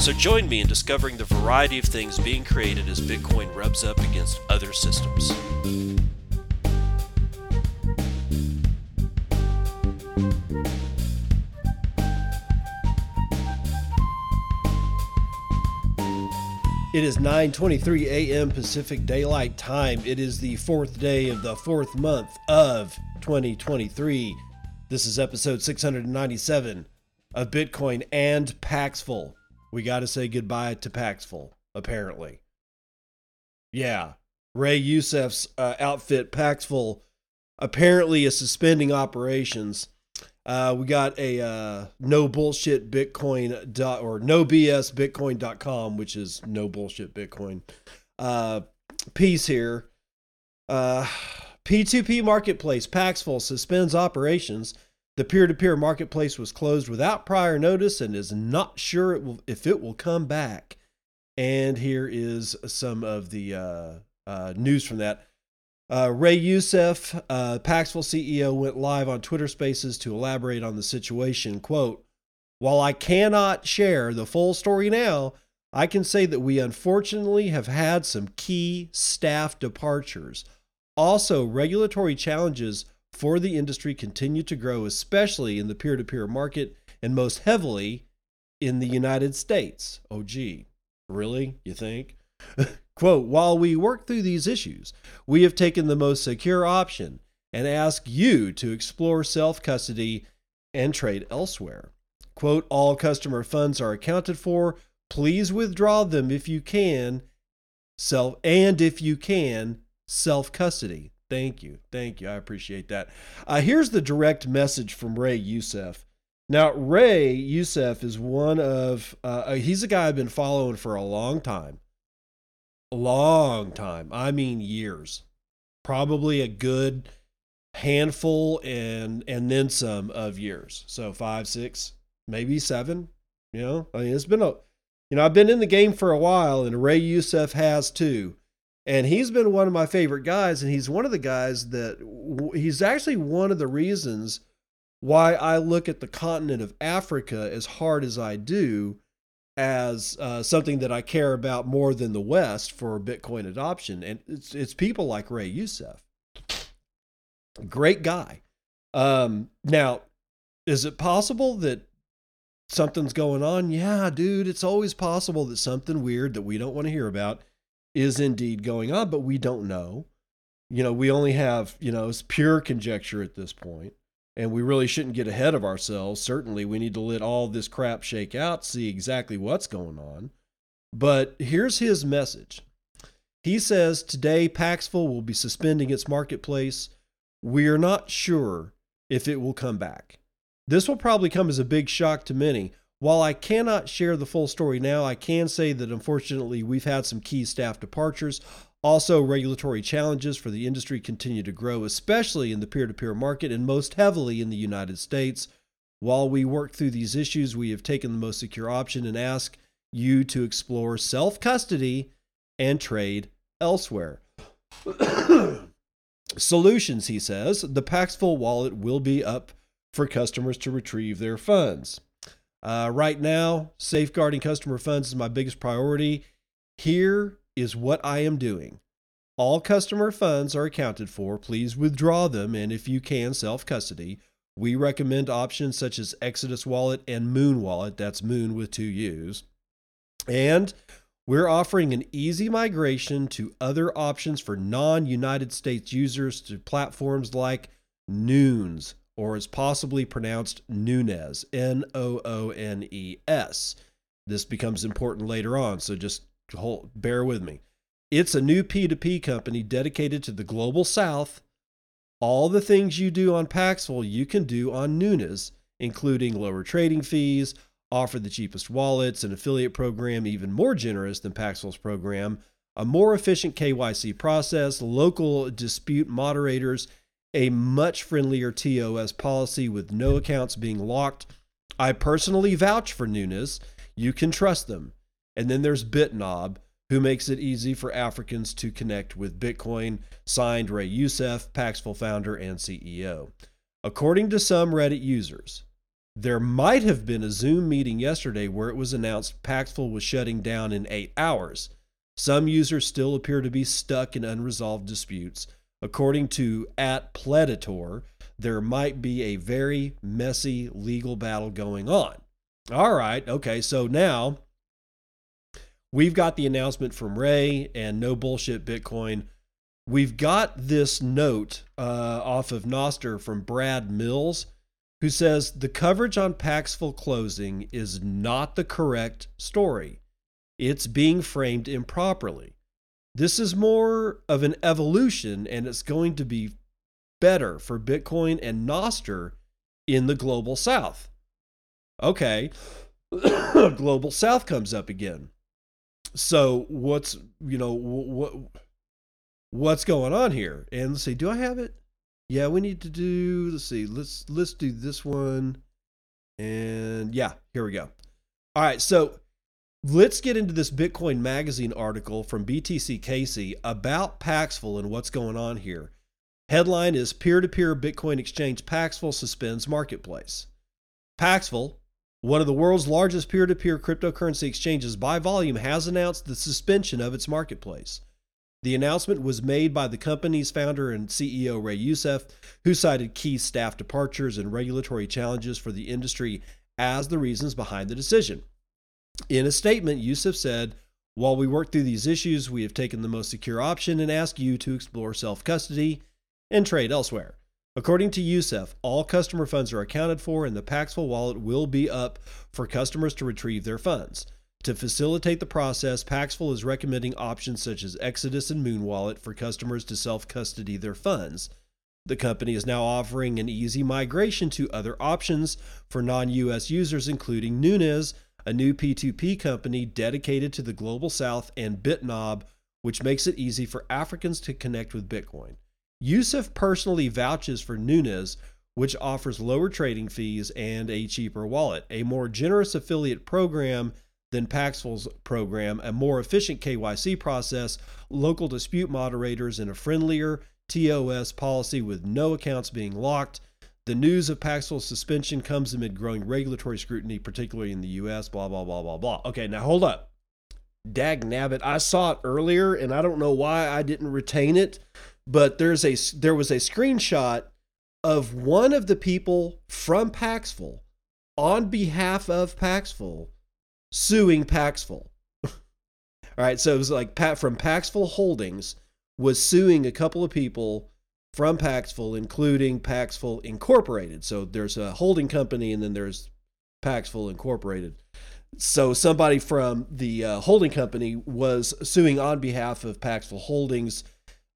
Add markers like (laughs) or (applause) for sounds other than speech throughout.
So join me in discovering the variety of things being created as Bitcoin rubs up against other systems. It is 9:23 a.m. Pacific Daylight Time. It is the 4th day of the 4th month of 2023. This is episode 697 of Bitcoin and Paxful. We got to say goodbye to Paxful, apparently. Yeah, Ray Youssef's uh, outfit, Paxful, apparently is suspending operations. Uh, we got a uh, no bullshit Bitcoin dot or no BS Bitcoin.com, which is no bullshit Bitcoin uh, piece here. Uh, P2P marketplace Paxful suspends operations the peer to peer marketplace was closed without prior notice and is not sure it will, if it will come back. And here is some of the uh, uh, news from that. Uh, Ray Youssef, uh, Paxful CEO, went live on Twitter Spaces to elaborate on the situation. Quote, While I cannot share the full story now, I can say that we unfortunately have had some key staff departures. Also, regulatory challenges for the industry continue to grow, especially in the peer to peer market and most heavily in the United States. Oh, gee, really? You think? (laughs) Quote, while we work through these issues, we have taken the most secure option and ask you to explore self custody and trade elsewhere. Quote, all customer funds are accounted for. Please withdraw them if you can. Self and if you can, self custody. Thank you. Thank you. I appreciate that. Uh, here's the direct message from Ray Youssef. Now, Ray Youssef is one of, uh, uh, he's a guy I've been following for a long time. A long time. I mean, years. Probably a good handful and and then some of years. So five, six, maybe seven. You know, I mean, it's been a, you know, I've been in the game for a while, and Ray Youssef has too and he's been one of my favorite guys and he's one of the guys that he's actually one of the reasons why I look at the continent of Africa as hard as I do as uh, something that I care about more than the West for Bitcoin adoption. And it's, it's people like Ray Youssef. Great guy. Um, now, is it possible that something's going on? Yeah, dude, it's always possible that something weird that we don't want to hear about is indeed going on, but we don't know. You know, we only have, you know, it's pure conjecture at this point, and we really shouldn't get ahead of ourselves. Certainly, we need to let all this crap shake out, see exactly what's going on. But here's his message. He says today Paxful will be suspending its marketplace. We are not sure if it will come back. This will probably come as a big shock to many. While I cannot share the full story now, I can say that unfortunately we've had some key staff departures. Also, regulatory challenges for the industry continue to grow, especially in the peer to peer market and most heavily in the United States. While we work through these issues, we have taken the most secure option and ask you to explore self custody and trade elsewhere. (coughs) Solutions, he says. The Paxful wallet will be up for customers to retrieve their funds. Uh, right now, safeguarding customer funds is my biggest priority. Here is what I am doing. All customer funds are accounted for. Please withdraw them, and if you can, self custody. We recommend options such as Exodus Wallet and Moon Wallet. That's Moon with two U's. And we're offering an easy migration to other options for non United States users to platforms like Noons, or is possibly pronounced Nunez, N O O N E S. This becomes important later on, so just hold, bear with me. It's a new P2P company dedicated to the global south. All the things you do on Paxful, you can do on Noones, including lower trading fees, offer the cheapest wallets, an affiliate program even more generous than Paxful's program, a more efficient KYC process, local dispute moderators, a much friendlier TOS policy with no accounts being locked. I personally vouch for Noones. You can trust them. And then there's BitNob, who makes it easy for Africans to connect with Bitcoin, signed Ray Youssef, Paxful founder and CEO. According to some Reddit users, there might have been a Zoom meeting yesterday where it was announced Paxful was shutting down in eight hours. Some users still appear to be stuck in unresolved disputes. According to at Pledator, there might be a very messy legal battle going on. All right, okay, so now we've got the announcement from Ray and No Bullshit Bitcoin. We've got this note uh, off of Nostr from Brad Mills, who says the coverage on Paxful closing is not the correct story. It's being framed improperly. This is more of an evolution, and it's going to be better for Bitcoin and Nostr in the global south. Okay, (coughs) global south comes up again. So what's you know what what's going on here? And let's see, do I have it? Yeah, we need to do. Let's see. Let's let's do this one. And yeah, here we go. All right, so let's get into this Bitcoin Magazine article from BTC Casey about Paxful and what's going on here. Headline is Peer to peer Bitcoin exchange Paxful suspends marketplace. Paxful, one of the world's largest peer to peer cryptocurrency exchanges by volume, has announced the suspension of its marketplace. The announcement was made by the company's founder and CEO Ray Youssef, who cited key staff departures and regulatory challenges for the industry as the reasons behind the decision. In a statement, Youssef said, While we work through these issues, we have taken the most secure option and ask you to explore self custody and trade elsewhere. According to Youssef, all customer funds are accounted for and the Paxful wallet will be up for customers to retrieve their funds. To facilitate the process, Paxful is recommending options such as Exodus and Moon Wallet for customers to self custody their funds. The company is now offering an easy migration to other options for non US users, including Noones, a new P2P company dedicated to the global south, and BitNob, which makes it easy for Africans to connect with Bitcoin. Youssef personally vouches for Noones, which offers lower trading fees and a cheaper wallet, a more generous affiliate program than Paxful's program, a more efficient KYC process, local dispute moderators, and a friendlier TOS policy with no accounts being locked. The news of Paxful's suspension comes amid growing regulatory scrutiny, particularly in the US, blah, blah, blah, blah, blah. Okay, now hold up. Dag nabbit. I saw it earlier and I don't know why I didn't retain it but there's a there was a screenshot of one of the people from Paxful on behalf of Paxful suing Paxful. (laughs) All right, so it was like Pat from Paxful Holdings was suing a couple of people from Paxful, including Paxful Incorporated. So there's a holding company, and then there's Paxful Incorporated. So somebody from the uh, holding company was suing on behalf of Paxful Holdings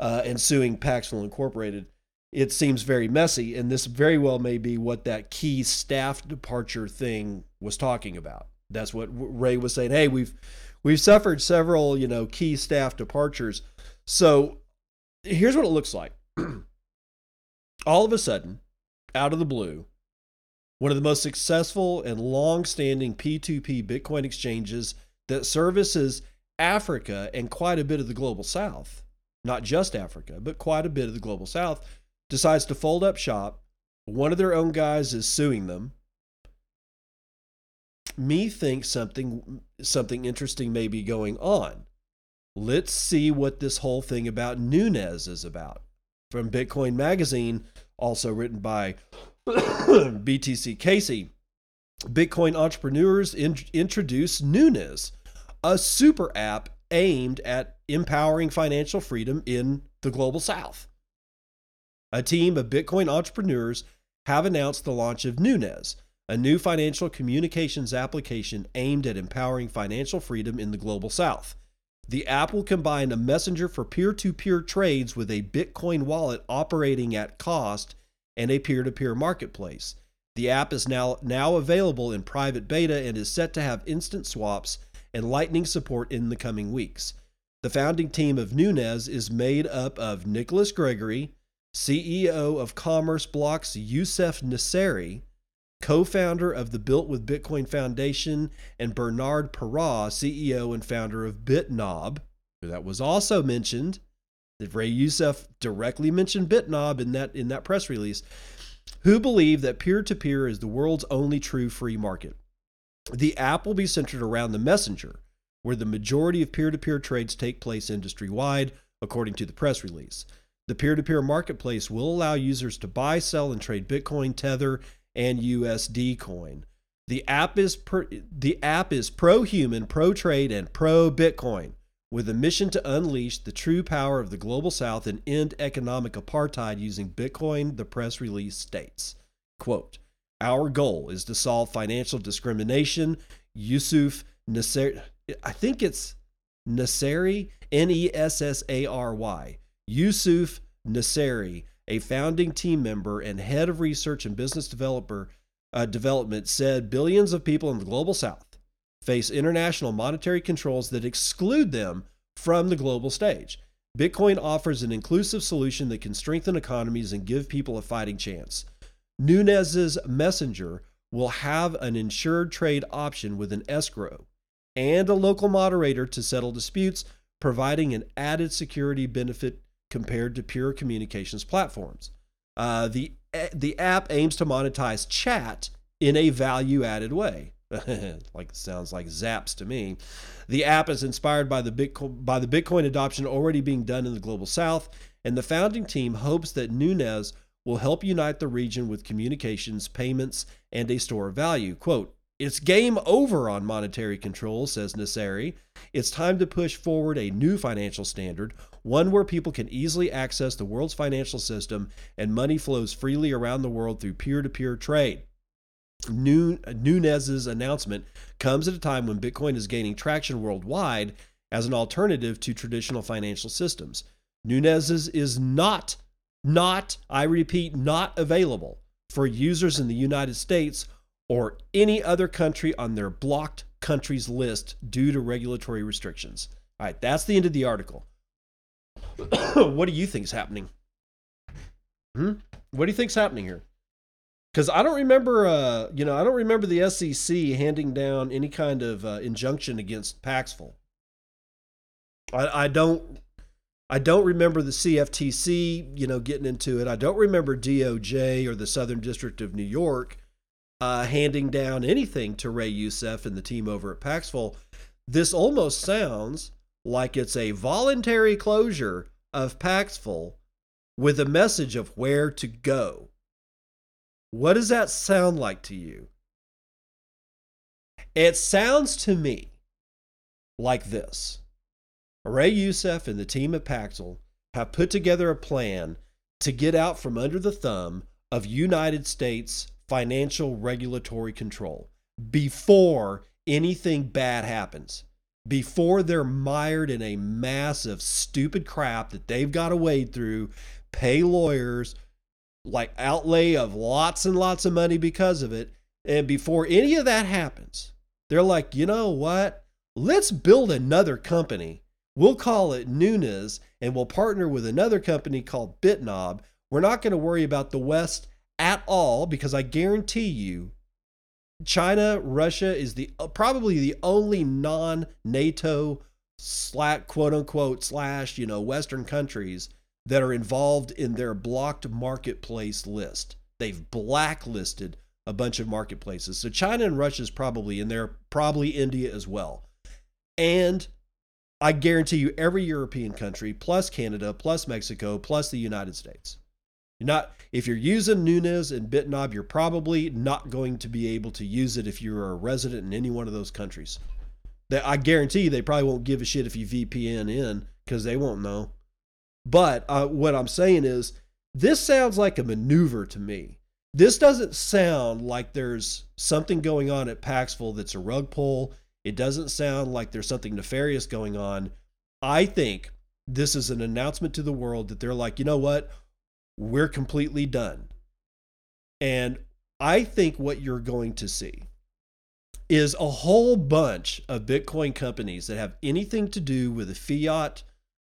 uh, and suing Paxful Incorporated. It seems very messy, and this very well may be what that key staff departure thing was talking about. That's what Ray was saying. Hey, we've we've suffered several, you know, key staff departures. So here's what it looks like. (clears throat) All of a sudden, out of the blue, one of the most successful and long-standing P2P Bitcoin exchanges that services Africa and quite a bit of the global south not just Africa, but quite a bit of the global south, decides to fold up shop. One of their own guys is suing them. Me thinks something something interesting may be going on. Let's see what this whole thing about Noones is about. From Bitcoin Magazine, also written by (coughs) BTC Casey. Bitcoin entrepreneurs in- introduce Noones, a super app aimed at empowering financial freedom in the global south. A team of Bitcoin entrepreneurs have announced the launch of Noones, a new financial communications application aimed at empowering financial freedom in the global south. The app will combine a messenger for peer to peer trades with a Bitcoin wallet operating at cost and a peer to peer marketplace. The app is now now available in private beta and is set to have instant swaps and lightning support in the coming weeks. The founding team of Noones is made up of Nicholas Gregory, CEO of CommerceBlock's Youssef Nasseri, co founder of the Built with Bitcoin Foundation, and Bernard Parah, CEO and founder of BitNob. That was also mentioned. That Ray Youssef directly mentioned BitNob in that, in that press release, who believe that peer to peer is the world's only true free market. The app will be centered around the messenger, where the majority of peer to peer trades take place industry wide, according to the press release. The peer to peer marketplace will allow users to buy, sell, and trade Bitcoin, Tether, and USD coin. The app is the app is pro human, pro trade, and pro Bitcoin, with a mission to unleash the true power of the global South and end economic apartheid using Bitcoin. The press release states, "quote Our goal is to solve financial discrimination." Yusuf Nasser, I think it's Nasseri, N E S S A R Y. Yusuf Nasseri a founding team member and head of research and business developer uh, development, said billions of people in the global south face international monetary controls that exclude them from the global stage. Bitcoin offers an inclusive solution that can strengthen economies and give people a fighting chance. Noones's messenger will have an insured trade option with an escrow and a local moderator to settle disputes, providing an added security benefit compared to pure communications platforms. Uh, the the app aims to monetize chat in a value added way. (laughs) like sounds like zaps to me. The app is inspired by the Bitcoin by the Bitcoin adoption already being done in the global south, and the founding team hopes that Noones will help unite the region with communications, payments, and a store of value. Quote, it's game over on monetary control, says Nasseri. It's time to push forward a new financial standard, one where people can easily access the world's financial system and money flows freely around the world through peer to peer trade. Noones's announcement comes at a time when Bitcoin is gaining traction worldwide as an alternative to traditional financial systems. Noones's is not, not, I repeat, not available for users in the United States or any other country on their blocked countries list due to regulatory restrictions. All right, that's the end of the article. (coughs) what do you think is happening? Hmm? What do you think's happening here? Because I don't remember, uh, you know, I don't remember the SEC handing down any kind of uh, injunction against Paxful. I, I don't, I don't remember the CFTC, you know, getting into it. I don't remember DOJ or the Southern District of New York uh, handing down anything to Ray Youssef and the team over at Paxful. This almost sounds like it's a voluntary closure of Paxful with a message of where to go. What does that sound like to you? It sounds to me like this Ray Youssef and the team at Paxful have put together a plan to get out from under the thumb of United States financial regulatory control before anything bad happens, before they're mired in a mass of stupid crap that they've got to wade through, pay lawyers, like outlay of lots and lots of money because of it. And before any of that happens, they're like, you know what? Let's build another company. We'll call it Noones and we'll partner with another company called BitNob. We're not going to worry about the West at all because I guarantee you China, Russia is the uh, probably the only non-NATO slash quote unquote slash you know Western countries that are involved in their blocked marketplace list. They've blacklisted a bunch of marketplaces. So China and Russia is probably in there, probably India as well. And I guarantee you every European country plus Canada plus Mexico plus the United States you're not if you're using Noones and BitNob, you're probably not going to be able to use it if you're a resident in any one of those countries. That I guarantee you they probably won't give a shit if you VPN in because they won't know. But uh, what I'm saying is, this sounds like a maneuver to me. This doesn't sound like there's something going on at Paxful that's a rug pull. It doesn't sound like there's something nefarious going on. I think this is an announcement to the world that they're like, you know what? We're completely done. And I think what you're going to see is a whole bunch of Bitcoin companies that have anything to do with a fiat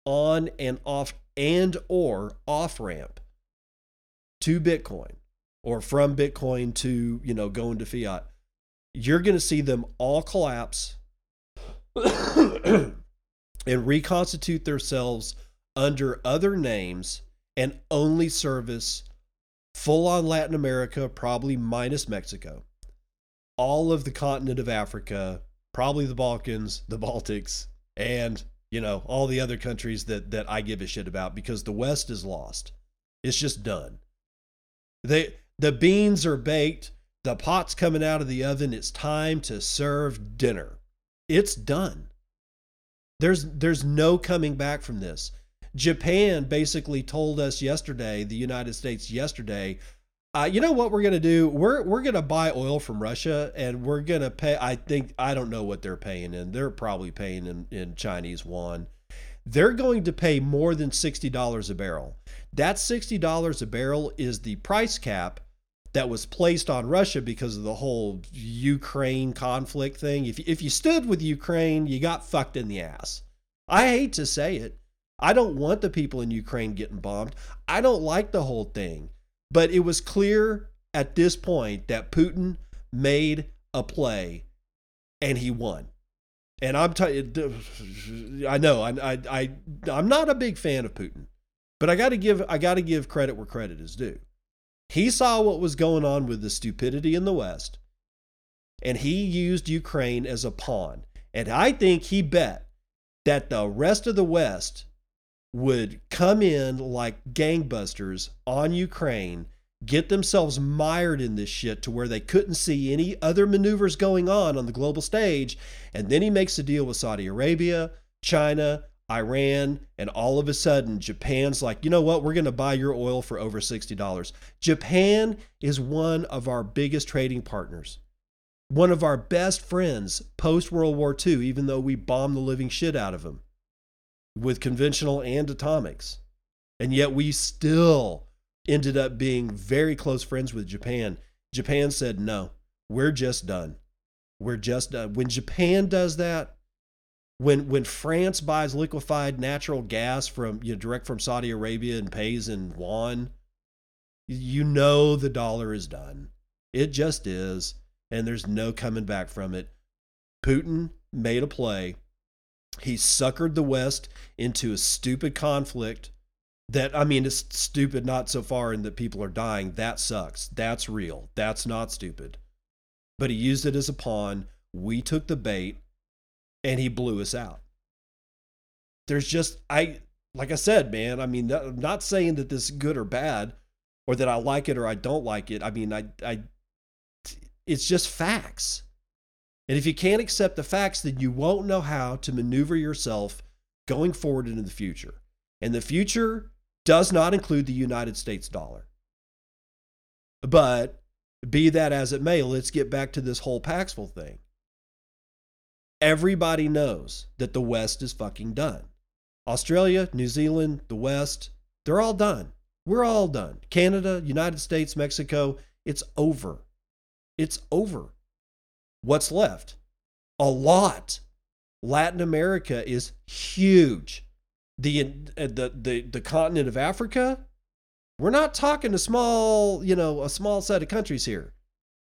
on and off and or off ramp to Bitcoin or from Bitcoin to, you know, going to fiat. You're going to see them all collapse (coughs) and reconstitute themselves under other names and only service full on Latin America, probably minus Mexico all of the continent of Africa, probably the Balkans, the Baltics, and you know all the other countries that that I give a shit about because the West is lost. It's just done. They the beans are baked, the pot's coming out of the oven. It's time to serve dinner. It's done. There's there's no coming back from this. Japan basically told us yesterday, the United States yesterday, uh, you know what we're gonna do? We're we're gonna buy oil from Russia, and we're gonna pay. I think I don't know what they're paying in. They're probably paying in in Chinese yuan. They're going to pay more than sixty dollars a barrel. That sixty dollars a barrel is the price cap that was placed on Russia because of the whole Ukraine conflict thing. If if you stood with Ukraine, you got fucked in the ass. I hate to say it. I don't want the people in Ukraine getting bombed. I don't like the whole thing. But it was clear at this point that Putin made a play and he won. And I'm telling you I know I, I I I'm not a big fan of Putin, but I got to give I got to give credit where credit is due. He saw what was going on with the stupidity in the West, and he used Ukraine as a pawn. And I think he bet that the rest of the West would come in like gangbusters on Ukraine, get themselves mired in this shit to where they couldn't see any other maneuvers going on on the global stage. And then he makes a deal with Saudi Arabia, China, Iran, and all of a sudden, Japan's like, you know what? We're going to buy your oil for over $60. Japan is one of our biggest trading partners, one of our best friends post World War II, even though we bombed the living shit out of them with conventional and atomics. And yet we still ended up being very close friends with Japan. Japan said, no, we're just done. We're just done. When Japan does that, when when France buys liquefied natural gas from you know, direct from Saudi Arabia and pays in yuan, you know the dollar is done. It just is, and there's no coming back from it. Putin made a play he suckered the West into a stupid conflict that, I mean, it's stupid not so far in that people are dying. That sucks. That's real. That's not stupid. But he used it as a pawn. We took the bait and he blew us out. There's just, I, like I said, man, I mean, I'm not saying that this is good or bad or that I like it or I don't like it. I mean, I, I, it's just facts. And if you can't accept the facts, then you won't know how to maneuver yourself going forward into the future. And the future does not include the United States dollar. But be that as it may, let's get back to this whole Paxful thing. Everybody knows that the West is fucking done. Australia, New Zealand, the West, they're all done. We're all done. Canada, United States, Mexico, it's over. It's over. What's left? A lot. Latin America is huge. The, uh, the, the, the continent of Africa, we're not talking a small, you know, a small set of countries here.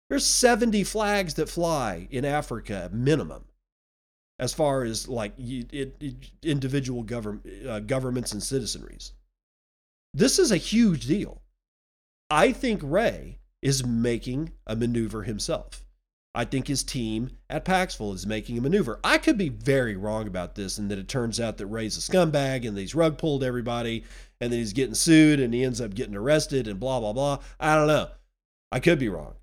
There's 70 flags that fly in Africa minimum as far as like it, it, individual government, uh, governments and citizenries. This is a huge deal. I think Ray is making a maneuver himself. I think his team at Paxful is making a maneuver. I could be very wrong about this and that it turns out that Ray's a scumbag and he's rug pulled everybody and that he's getting sued and he ends up getting arrested and blah, blah, blah. I don't know. I could be wrong.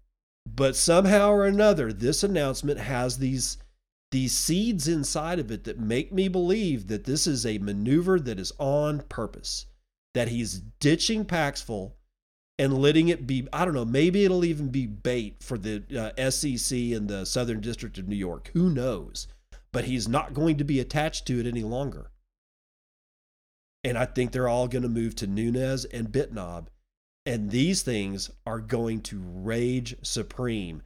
But somehow or another, this announcement has these these seeds inside of it that make me believe that this is a maneuver that is on purpose, that he's ditching Paxful and letting it be i don't know maybe it'll even be bait for the uh, sec and the southern district of new york who knows but he's not going to be attached to it any longer and i think they're all going to move to noones and bitnob And these things are going to rage supreme.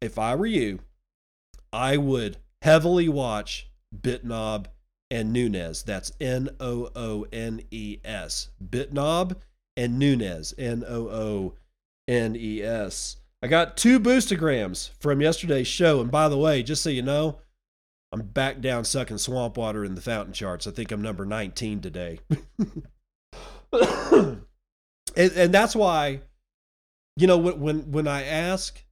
If I were you, I would heavily watch Bitnob and Noones. That's N O O N E S. Bitnob and Noones. N O O N E S. I got two boostagrams from yesterday's show. And by the way, just so you know, I'm back down sucking swamp water in the fountain charts. I think I'm number 19 today. (coughs) and, and that's why, you know, when, when, when I ask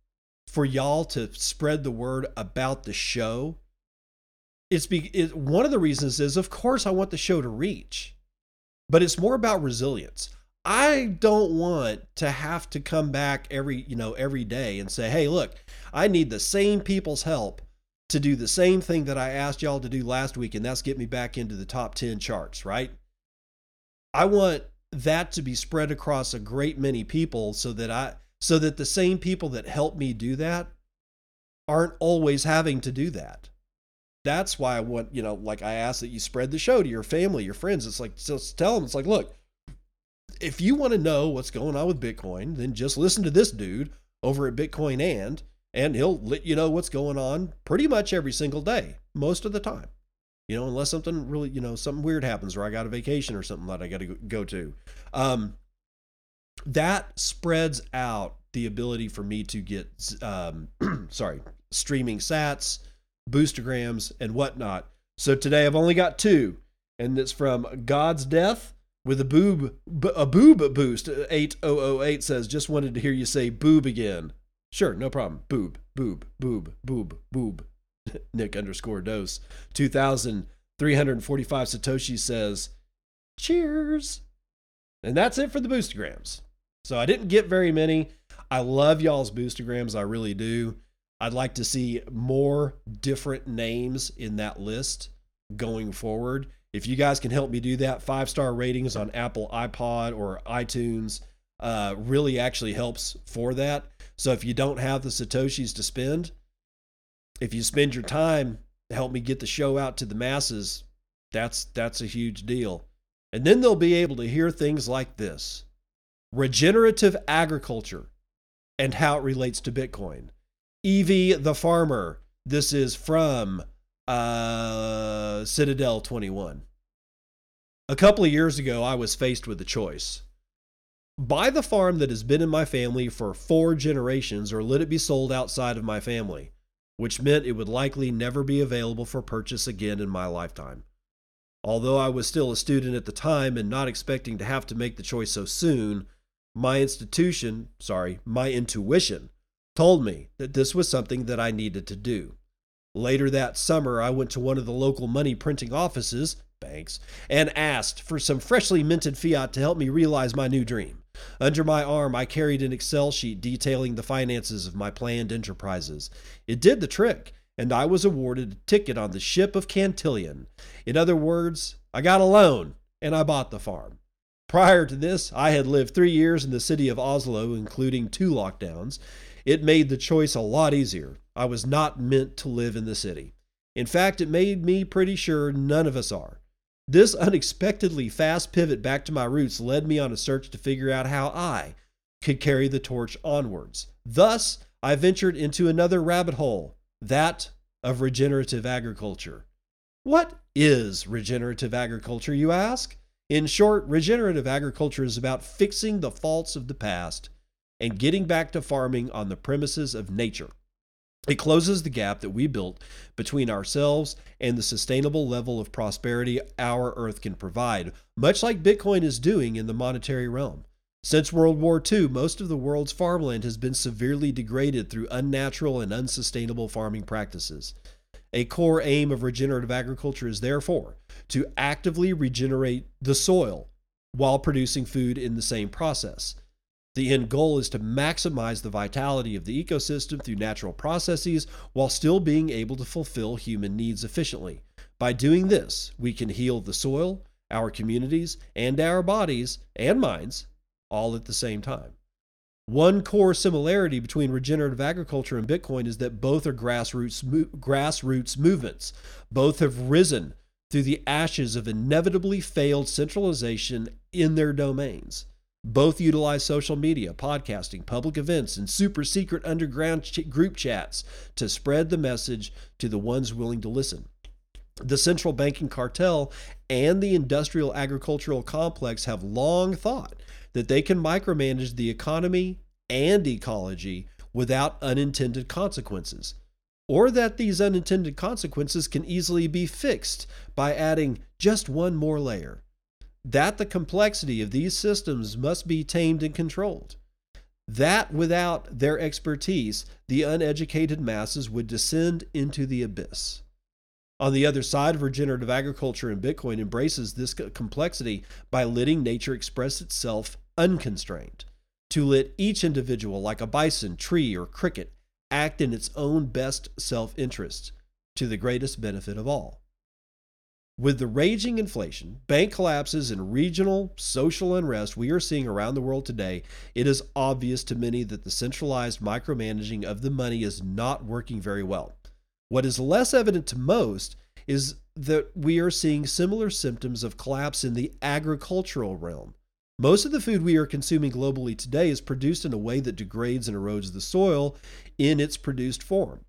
for y'all to spread the word about the show, it's be it, one of the reasons is, of course, I want the show to reach, but it's more about resilience. I don't want to have to come back every, you know, every day and say, "Hey, look, I need the same people's help to do the same thing that I asked y'all to do last week and that's get me back into the top 10 charts, right?" I want that to be spread across a great many people so that I so that the same people that help me do that aren't always having to do that. That's why I want, you know, like I ask that you spread the show to your family, your friends. It's like just tell them it's like, look, if you want to know what's going on with Bitcoin, then just listen to this dude over at Bitcoin and and he'll let you know what's going on pretty much every single day, most of the time. You know, unless something really, you know, something weird happens or I got a vacation or something that I got to go to. Um, that spreads out the ability for me to get, um, (clears throat) sorry, streaming sats, boostagrams, and whatnot. So today I've only got two, and it's from God's Death with a boob a boob boost uh, 8008 says just wanted to hear you say boob again. Sure no problem. Boob boob boob boob boob. (laughs) Nick underscore dose. 2345 satoshi says cheers. And that's it for the boostagrams. So i didn't get very many. I love y'all's boostagrams i really do. I'd like to see more different names in that list going forward if you guys can help me do that, five star ratings on Apple iPod or iTunes uh, really actually helps for that. So if you don't have the Satoshis to spend, if you spend your time to help me get the show out to the masses, that's that's a huge deal. And then they'll be able to hear things like this regenerative agriculture and how it relates to Bitcoin. Evie the farmer. This is from uh, Citadel 21. A couple of years ago, I was faced with a choice. Buy the farm that has been in my family for four generations, or let it be sold outside of my family, which meant it would likely never be available for purchase again in my lifetime. Although I was still a student at the time and not expecting to have to make the choice so soon, my institution, sorry, my intuition, told me that this was something that I needed to do. Later that summer, I went to one of the local money printing offices, banks, and asked for some freshly minted fiat to help me realize my new dream. Under my arm, I carried an Excel sheet detailing the finances of my planned enterprises. It did the trick, and I was awarded a ticket on the ship of Cantillon. In other words, I got a loan, and I bought the farm. Prior to this, I had lived three years in the city of Oslo, including two lockdowns. It made the choice a lot easier. I was not meant to live in the city. In fact, it made me pretty sure none of us are. This unexpectedly fast pivot back to my roots led me on a search to figure out how I could carry the torch onwards. Thus, I ventured into another rabbit hole, that of regenerative agriculture. What is regenerative agriculture, you ask? In short, regenerative agriculture is about fixing the faults of the past and getting back to farming on the premises of nature. It closes the gap that we built between ourselves and the sustainable level of prosperity our Earth can provide, much like Bitcoin is doing in the monetary realm. Since World War II, most of the world's farmland has been severely degraded through unnatural and unsustainable farming practices. A core aim of regenerative agriculture is therefore to actively regenerate the soil while producing food in the same process. The end goal is to maximize the vitality of the ecosystem through natural processes while still being able to fulfill human needs efficiently. By doing this, we can heal the soil, our communities, and our bodies and minds all at the same time. One core similarity between regenerative agriculture and Bitcoin is that both are grassroots, grassroots movements. Both have risen through the ashes of inevitably failed centralization in their domains. Both utilize social media, podcasting, public events, and super secret underground ch- group chats to spread the message to the ones willing to listen. The central banking cartel and the industrial agricultural complex have long thought that they can micromanage the economy and ecology without unintended consequences, or that these unintended consequences can easily be fixed by adding just one more layer that the complexity of these systems must be tamed and controlled. That without their expertise, the uneducated masses would descend into the abyss. On the other side, regenerative agriculture and Bitcoin embraces this complexity by letting nature express itself unconstrained, to let each individual, like a bison, tree, or cricket, act in its own best self interest to the greatest benefit of all. With the raging inflation, bank collapses, and regional social unrest we are seeing around the world today, it is obvious to many that the centralized micromanaging of the money is not working very well. What is less evident to most is that we are seeing similar symptoms of collapse in the agricultural realm. Most of the food we are consuming globally today is produced in a way that degrades and erodes the soil in its produced form.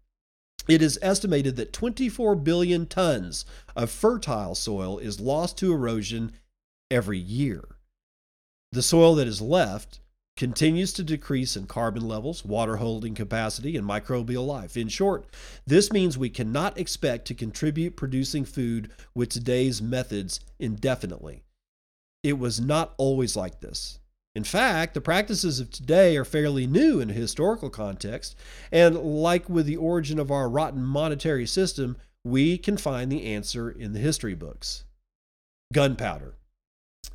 It is estimated that 24 billion tons of fertile soil is lost to erosion every year. The soil that is left continues to decrease in carbon levels, water holding capacity, and microbial life. In short, this means we cannot expect to contribute producing food with today's methods indefinitely. It was not always like this. In fact, the practices of today are fairly new in a historical context, and like with the origin of our rotten monetary system, we can find the answer in the history books. Gunpowder.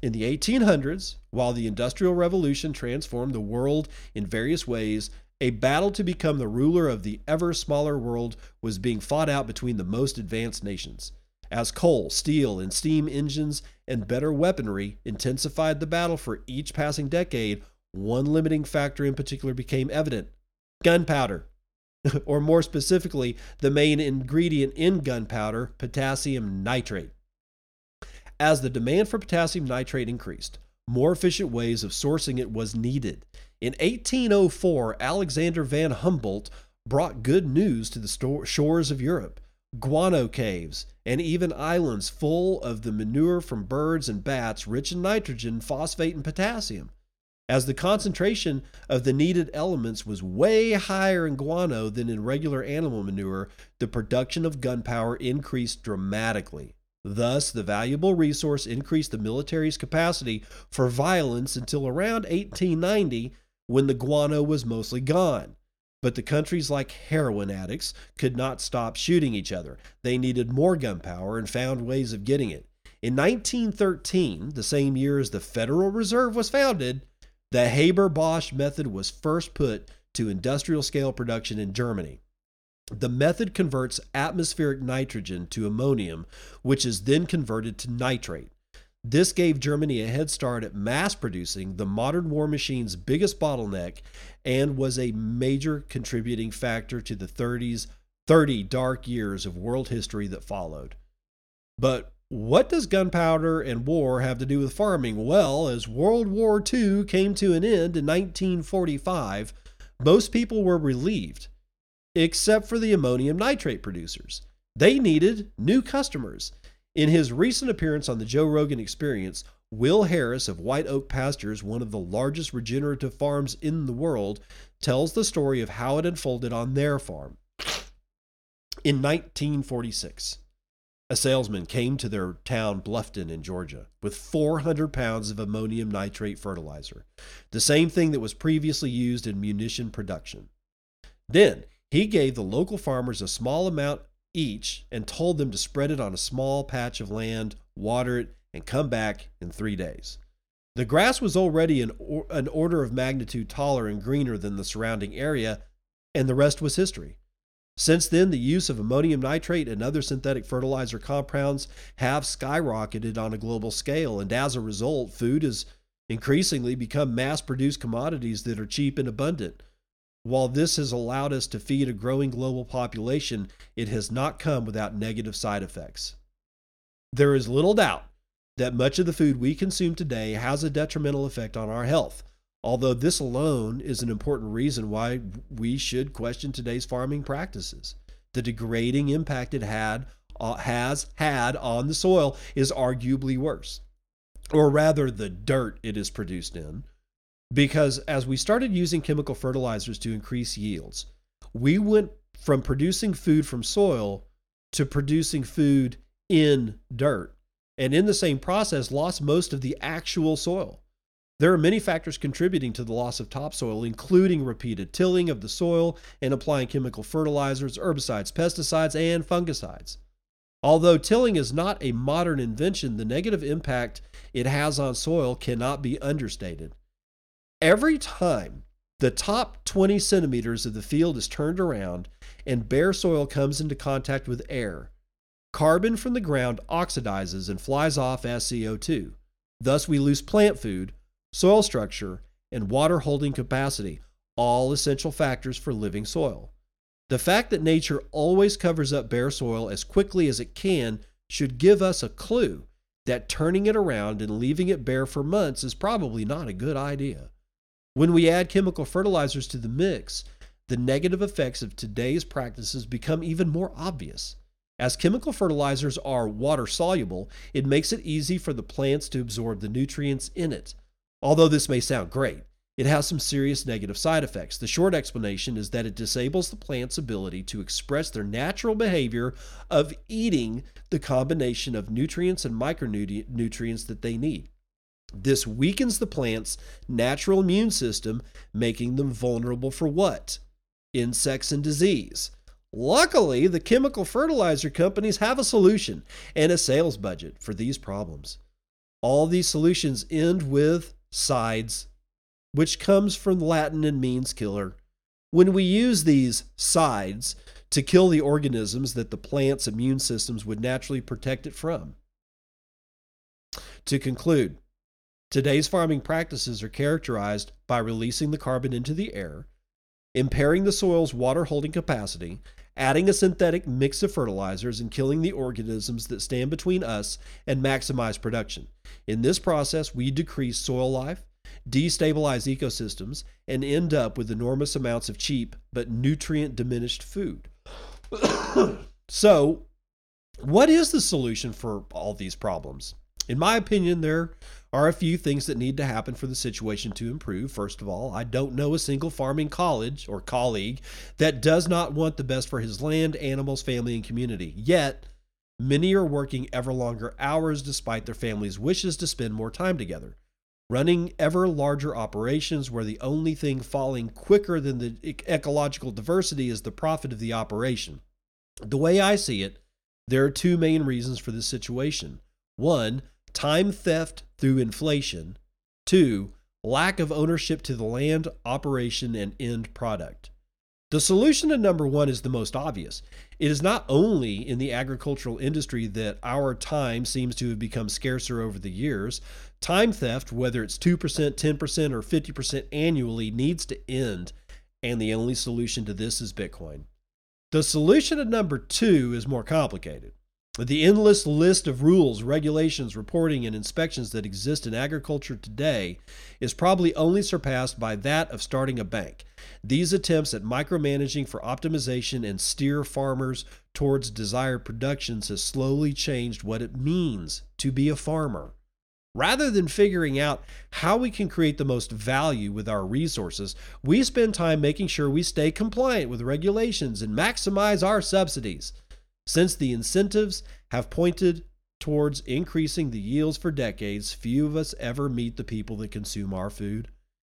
In the 1800s, while the Industrial Revolution transformed the world in various ways, a battle to become the ruler of the ever smaller world was being fought out between the most advanced nations. As coal, steel, and steam engines and better weaponry intensified the battle for each passing decade, one limiting factor in particular became evident gunpowder. (laughs) or more specifically, the main ingredient in gunpowder, potassium nitrate. As the demand for potassium nitrate increased, more efficient ways of sourcing it was needed. In 1804, Alexander von Humboldt brought good news to the shores of Europe guano caves, and even islands full of the manure from birds and bats rich in nitrogen, phosphate, and potassium. As the concentration of the needed elements was way higher in guano than in regular animal manure, the production of gunpowder increased dramatically. Thus, the valuable resource increased the military's capacity for violence until around 1890 when the guano was mostly gone. But the countries like heroin addicts could not stop shooting each other. They needed more gunpowder and found ways of getting it. In 1913, the same year as the Federal Reserve was founded, the Haber Bosch method was first put to industrial scale production in Germany. The method converts atmospheric nitrogen to ammonium, which is then converted to nitrate. This gave Germany a head start at mass producing the modern war machine's biggest bottleneck and was a major contributing factor to the 30s 30 dark years of world history that followed. But what does gunpowder and war have to do with farming? Well, as World War II came to an end in 1945, most people were relieved, except for the ammonium nitrate producers. They needed new customers. In his recent appearance on the Joe Rogan Experience, Will Harris of White Oak Pastures, one of the largest regenerative farms in the world, tells the story of how it unfolded on their farm. In 1946, a salesman came to their town, Bluffton, in Georgia, with 400 pounds of ammonium nitrate fertilizer, the same thing that was previously used in munition production. Then he gave the local farmers a small amount each and told them to spread it on a small patch of land, water it, and come back in three days. The grass was already an, or, an order of magnitude taller and greener than the surrounding area, and the rest was history. Since then, the use of ammonium nitrate and other synthetic fertilizer compounds have skyrocketed on a global scale, and as a result, food has increasingly become mass produced commodities that are cheap and abundant. While this has allowed us to feed a growing global population, it has not come without negative side effects. There is little doubt that much of the food we consume today has a detrimental effect on our health. Although this alone is an important reason why we should question today's farming practices. The degrading impact it had uh, has had on the soil is arguably worse, or rather, the dirt it is produced in. Because as we started using chemical fertilizers to increase yields, we went from producing food from soil to producing food in dirt, and in the same process, lost most of the actual soil. There are many factors contributing to the loss of topsoil, including repeated tilling of the soil and applying chemical fertilizers, herbicides, pesticides, and fungicides. Although tilling is not a modern invention, the negative impact it has on soil cannot be understated. Every time the top 20 centimeters of the field is turned around and bare soil comes into contact with air, carbon from the ground oxidizes and flies off as CO2. Thus, we lose plant food, soil structure, and water holding capacity, all essential factors for living soil. The fact that nature always covers up bare soil as quickly as it can should give us a clue that turning it around and leaving it bare for months is probably not a good idea. When we add chemical fertilizers to the mix, the negative effects of today's practices become even more obvious. As chemical fertilizers are water soluble, it makes it easy for the plants to absorb the nutrients in it. Although this may sound great, it has some serious negative side effects. The short explanation is that it disables the plant's ability to express their natural behavior of eating the combination of nutrients and micronutrients that they need. This weakens the plant's natural immune system, making them vulnerable for what? Insects and disease. Luckily, the chemical fertilizer companies have a solution and a sales budget for these problems. All these solutions end with sides which comes from Latin and means killer. When we use these sides to kill the organisms that the plant's immune systems would naturally protect it from. To conclude, today's farming practices are characterized by releasing the carbon into the air, impairing the soil's water holding capacity, adding a synthetic mix of fertilizers, and killing the organisms that stand between us and maximize production. In this process, we decrease soil life, destabilize ecosystems, and end up with enormous amounts of cheap but nutrient diminished food. (coughs) so, what is the solution for all these problems? In my opinion, there are a few things that need to happen for the situation to improve. First of all, I don't know a single farming college or colleague that does not want the best for his land, animals, family, and community. Yet, many are working ever longer hours despite their families' wishes to spend more time together running ever larger operations where the only thing falling quicker than the ecological diversity is the profit of the operation. The way I see it, there are two main reasons for this situation. One, time theft through inflation. Two, lack of ownership to the land, operation, and end product. The solution to number one is the most obvious. It is not only in the agricultural industry that our time seems to have become scarcer over the years. Time theft, whether it's 2%, 10%, or 50% annually, needs to end. And the only solution to this is Bitcoin. The solution to number two is more complicated. The endless list of rules, regulations, reporting, and inspections that exist in agriculture today is probably only surpassed by that of starting a bank. These attempts at micromanaging for optimization and steer farmers towards desired productions has slowly changed what it means to be a farmer. Rather than figuring out how we can create the most value with our resources, we spend time making sure we stay compliant with regulations and maximize our subsidies. Since the incentives have pointed towards increasing the yields for decades, few of us ever meet the people that consume our food.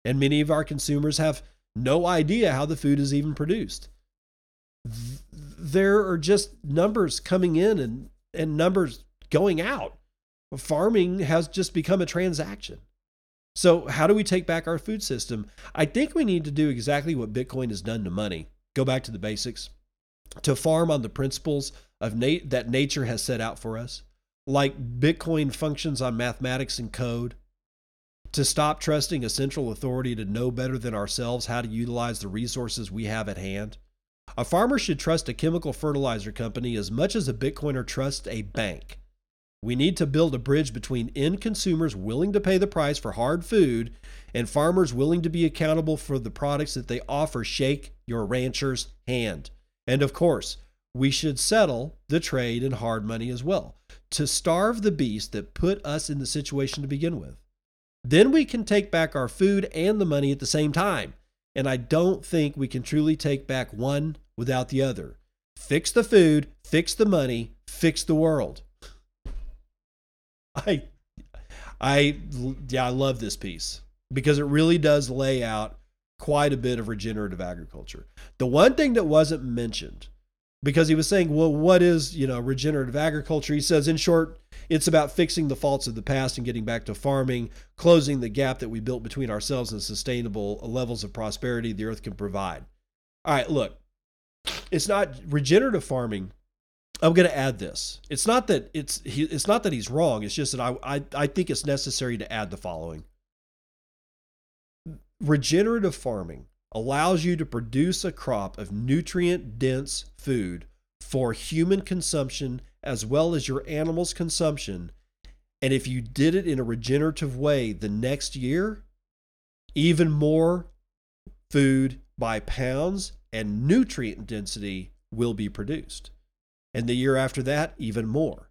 And many of our consumers have no idea how the food is even produced. There are just numbers coming in and, and numbers going out. Farming has just become a transaction. So, how do we take back our food system? I think we need to do exactly what Bitcoin has done to money go back to the basics to farm on the principles of nat- that nature has set out for us, like Bitcoin functions on mathematics and code, to stop trusting a central authority to know better than ourselves how to utilize the resources we have at hand. A farmer should trust a chemical fertilizer company as much as a Bitcoiner trusts a bank. We need to build a bridge between end consumers willing to pay the price for hard food and farmers willing to be accountable for the products that they offer. Shake your rancher's hand. And of course, we should settle the trade in hard money as well to starve the beast that put us in the situation to begin with. Then we can take back our food and the money at the same time. And I don't think we can truly take back one without the other. Fix the food, fix the money, fix the world. I I yeah, I love this piece because it really does lay out quite a bit of regenerative agriculture. The one thing that wasn't mentioned because he was saying, well, what is, you know, regenerative agriculture? He says, in short, it's about fixing the faults of the past and getting back to farming, closing the gap that we built between ourselves and sustainable levels of prosperity the earth can provide. All right, look, it's not regenerative farming. I'm going to add this. It's not that it's it's not that he's wrong. It's just that I, I I think it's necessary to add the following. Regenerative farming allows you to produce a crop of nutrient dense food for human consumption as well as your animals' consumption. And if you did it in a regenerative way the next year, even more food by pounds and nutrient density will be produced. And the year after that, even more.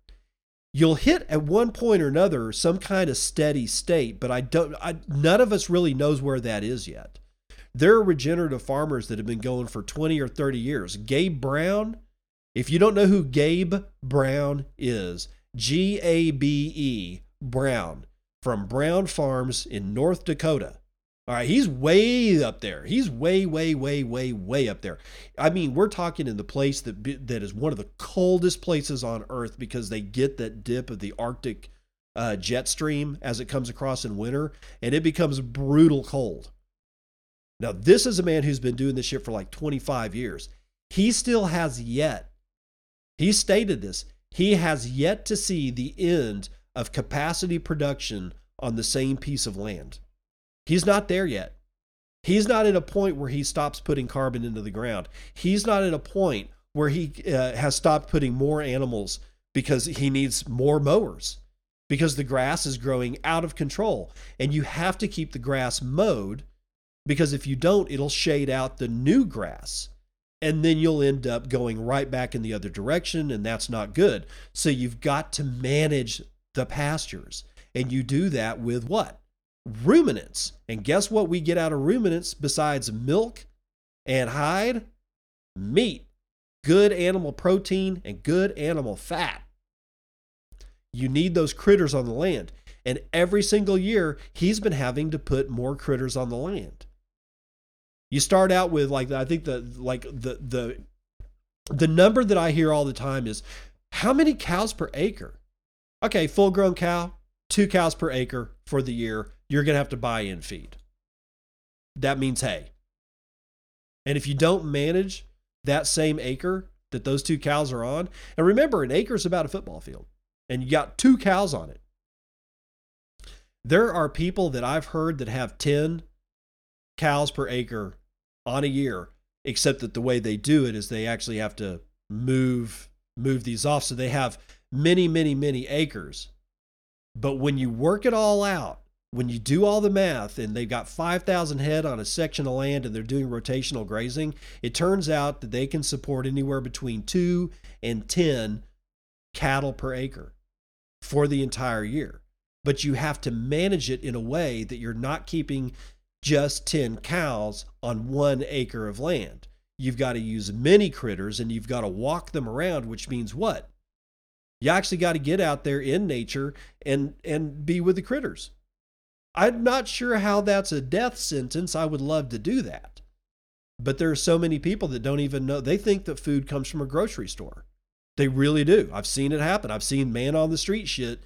You'll hit at one point or another some kind of steady state, but I don't I, none of us really knows where that is yet. There are regenerative farmers that have been going for 20 or 30 years. Gabe Brown, if you don't know who Gabe Brown is, G A B E Brown from Brown Farms in North Dakota. All right, he's way up there. He's way, way, way, way, way up there. I mean, we're talking in the place that that is one of the coldest places on Earth because they get that dip of the Arctic uh, jet stream as it comes across in winter, and it becomes brutal cold. Now, this is a man who's been doing this shit for like 25 years. He still has yet, he stated this, he has yet to see the end of capacity production on the same piece of land. He's not there yet. He's not at a point where he stops putting carbon into the ground. He's not at a point where he uh, has stopped putting more animals because he needs more mowers because the grass is growing out of control. And you have to keep the grass mowed because if you don't, it'll shade out the new grass. And then you'll end up going right back in the other direction, and that's not good. So you've got to manage the pastures. And you do that with what? Ruminants. And guess what we get out of ruminants besides milk and hide? Meat. Good animal protein and good animal fat. You need those critters on the land. And every single year, he's been having to put more critters on the land. You start out with like I think the like the the the number that I hear all the time is how many cows per acre? Okay, full grown cow, two cows per acre for the year. You're going to have to buy in feed. That means hay. And if you don't manage that same acre that those two cows are on, and remember, an acre is about a football field, and you got two cows on it. There are people that I've heard that have 10 cows per acre on a year, except that the way they do it is they actually have to move move these off. So they have many, many, many acres. But when you work it all out, when you do all the math and they've got 5,000 head on a section of land and they're doing rotational grazing, it turns out that they can support anywhere between two and 10 cattle per acre for the entire year. But you have to manage it in a way that you're not keeping just 10 cows on one acre of land. You've got to use many critters and you've got to walk them around, which means what? You actually got to get out there in nature and, and be with the critters. I'm not sure how that's a death sentence. I would love to do that. But there are so many people that don't even know. They think that food comes from a grocery store. They really do. I've seen it happen. I've seen man on the street shit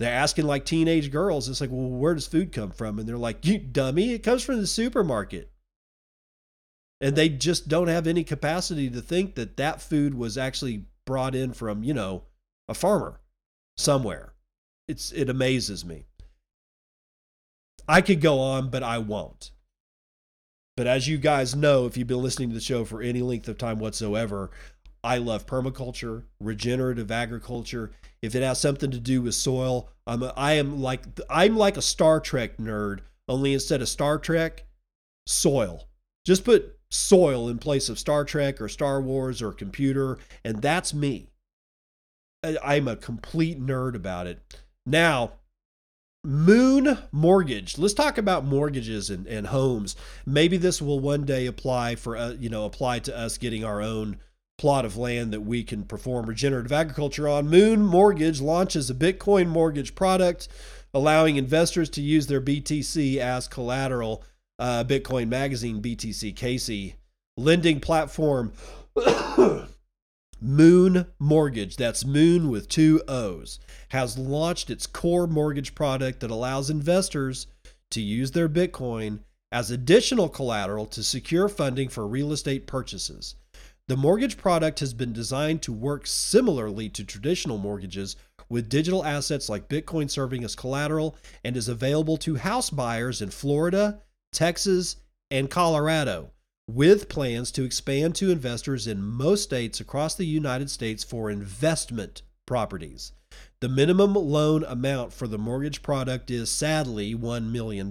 they're asking like teenage girls. It's like, well, where does food come from? And they're like, you dummy, it comes from the supermarket. And they just don't have any capacity to think that that food was actually brought in from, you know, a farmer somewhere. It's it amazes me. I could go on, but I won't. But as you guys know, if you've been listening to the show for any length of time whatsoever, I love permaculture, regenerative agriculture. If it has something to do with soil, I'm a, I am like I'm like a Star Trek nerd. Only instead of Star Trek, soil. Just put soil in place of Star Trek or Star Wars or computer, and that's me. I'm a complete nerd about it. Now, Moon Mortgage. Let's talk about mortgages and, and homes. Maybe this will one day apply for uh, you know apply to us getting our own plot of land that we can perform regenerative agriculture on. Moon Mortgage launches a Bitcoin mortgage product allowing investors to use their BTC as collateral. Uh, Bitcoin Magazine, BTC Casey, lending platform (coughs) Moon Mortgage, that's Moon with two O's, has launched its core mortgage product that allows investors to use their Bitcoin as additional collateral to secure funding for real estate purchases. The mortgage product has been designed to work similarly to traditional mortgages, with digital assets like Bitcoin serving as collateral and is available to house buyers in Florida, Texas, and Colorado, with plans to expand to investors in most states across the United States for investment properties. The minimum loan amount for the mortgage product is sadly $1 million.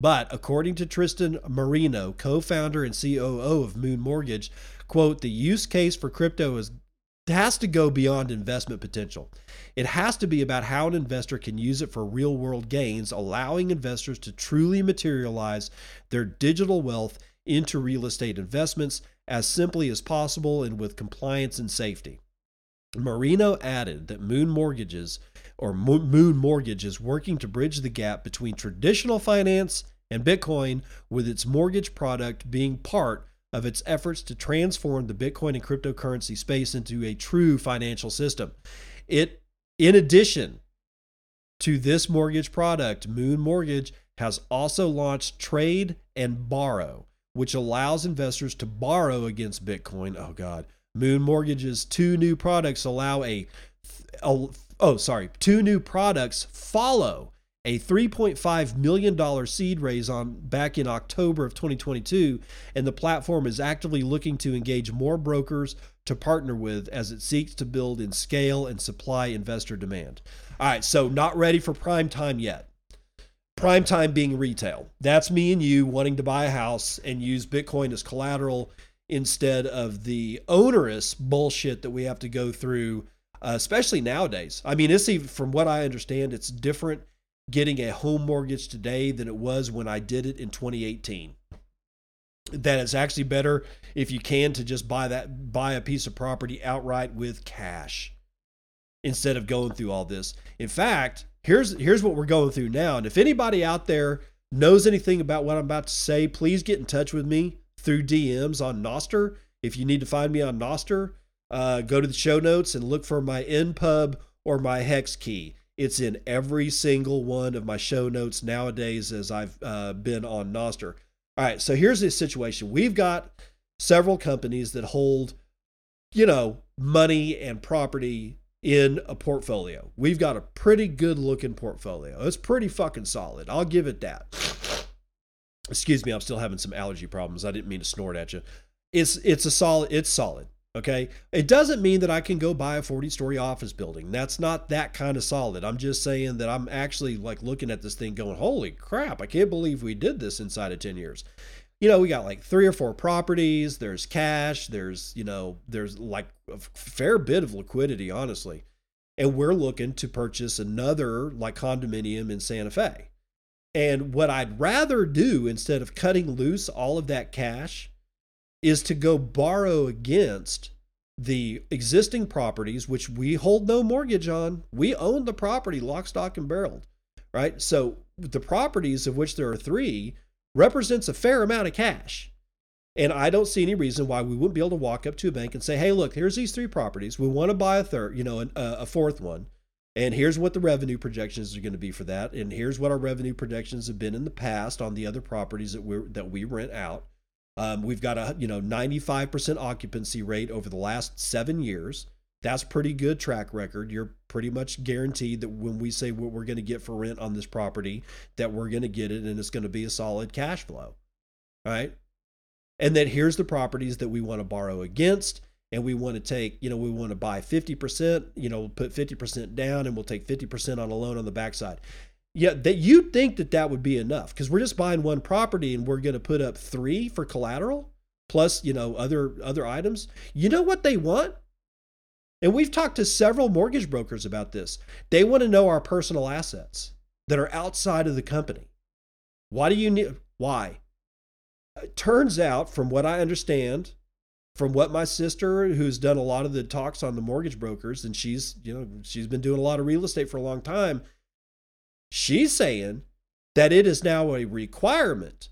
But according to Tristan Marino, co founder and COO of Moon Mortgage, quote, the use case for crypto is has to go beyond investment potential. It has to be about how an investor can use it for real world gains, allowing investors to truly materialize their digital wealth into real estate investments as simply as possible and with compliance and safety. Marino added that Moon Mortgages or Moon Mortgage is working to bridge the gap between traditional finance and Bitcoin, with its mortgage product being part of its efforts to transform the Bitcoin and cryptocurrency space into a true financial system. It, in addition to this mortgage product, Moon Mortgage has also launched Trade and Borrow, which allows investors to borrow against Bitcoin. Oh, God. Moon Mortgage's two new products allow a, a oh, sorry, two new products follow a $3.5 million seed raise on back in October of 2022, and the platform is actively looking to engage more brokers to partner with as it seeks to build in scale and supply investor demand. All right, so not ready for prime time yet. Prime time being retail. That's me and you wanting to buy a house and use Bitcoin as collateral instead of the onerous bullshit that we have to go through, uh, especially nowadays. I mean, it's even, from what I understand, it's different getting a home mortgage today than it was when I did it in 2018. That it's actually better if you can to just buy that buy a piece of property outright with cash instead of going through all this. In fact, here's here's what we're going through now. And if anybody out there knows anything about what I'm about to say, please get in touch with me through DMs on Nostr. If you need to find me on Nostr, uh, go to the show notes and look for my NPub or my hex key. It's in every single one of my show notes nowadays as I've uh, been on Nostr. All right, so here's the situation. We've got several companies that hold, you know, money and property in a portfolio. We've got a pretty good looking portfolio. It's pretty fucking solid. I'll give it that. Excuse me, I'm still having some allergy problems. I didn't mean to snort at you. It's it's a solid it's solid. Okay. It doesn't mean that I can go buy a 40 story office building. That's not that kind of solid. I'm just saying that I'm actually like looking at this thing going, holy crap, I can't believe we did this inside of 10 years. You know, we got like three or four properties, there's cash, there's, you know, there's like a fair bit of liquidity, honestly. And we're looking to purchase another like condominium in Santa Fe. And what I'd rather do instead of cutting loose all of that cash is to go borrow against the existing properties, which we hold no mortgage on. We own the property lock, stock, and barreled, right? So the properties, of which there are three, represents a fair amount of cash. And I don't see any reason why we wouldn't be able to walk up to a bank and say, hey, look, here's these three properties. We want to buy a third, you know, a, a fourth one. And here's what the revenue projections are going to be for that. And here's what our revenue projections have been in the past on the other properties that we that we rent out. Um, we've got a you know 95% occupancy rate over the last seven years. That's pretty good track record. You're pretty much guaranteed that when we say what we're going to get for rent on this property, that we're going to get it and it's going to be a solid cash flow. All right. And then here's the properties that we want to borrow against. and we want to take, you know, we want to buy 50%, you know, put 50% down and we'll take 50% on a loan on the backside. Yeah, that you'd think that that would be enough because we're just buying one property and we're going to put up three for collateral plus, you know, other other items. You know what they want? And we've talked to several mortgage brokers about this. They want to know our personal assets that are outside of the company. Why do you need why? It turns out from what I understand, from what my sister who's done a lot of the talks on the mortgage brokers and she's, you know, she's been doing a lot of real estate for a long time, she's saying that it is now a requirement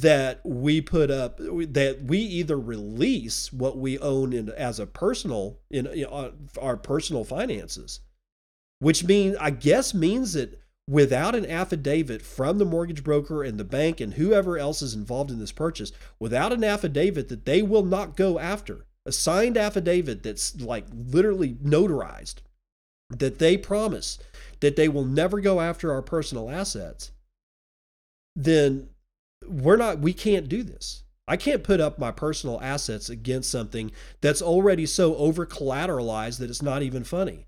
that we put up that we either release what we own in as a personal in you know, uh, our personal finances which means i guess means that without an affidavit from the mortgage broker and the bank and whoever else is involved in this purchase, without an affidavit that they will not go after, a signed affidavit that's like literally notarized, that they promise that they will never go after our personal assets, then we're not, we can't do this. I can't put up my personal assets against something that's already so over collateralized that it's not even funny.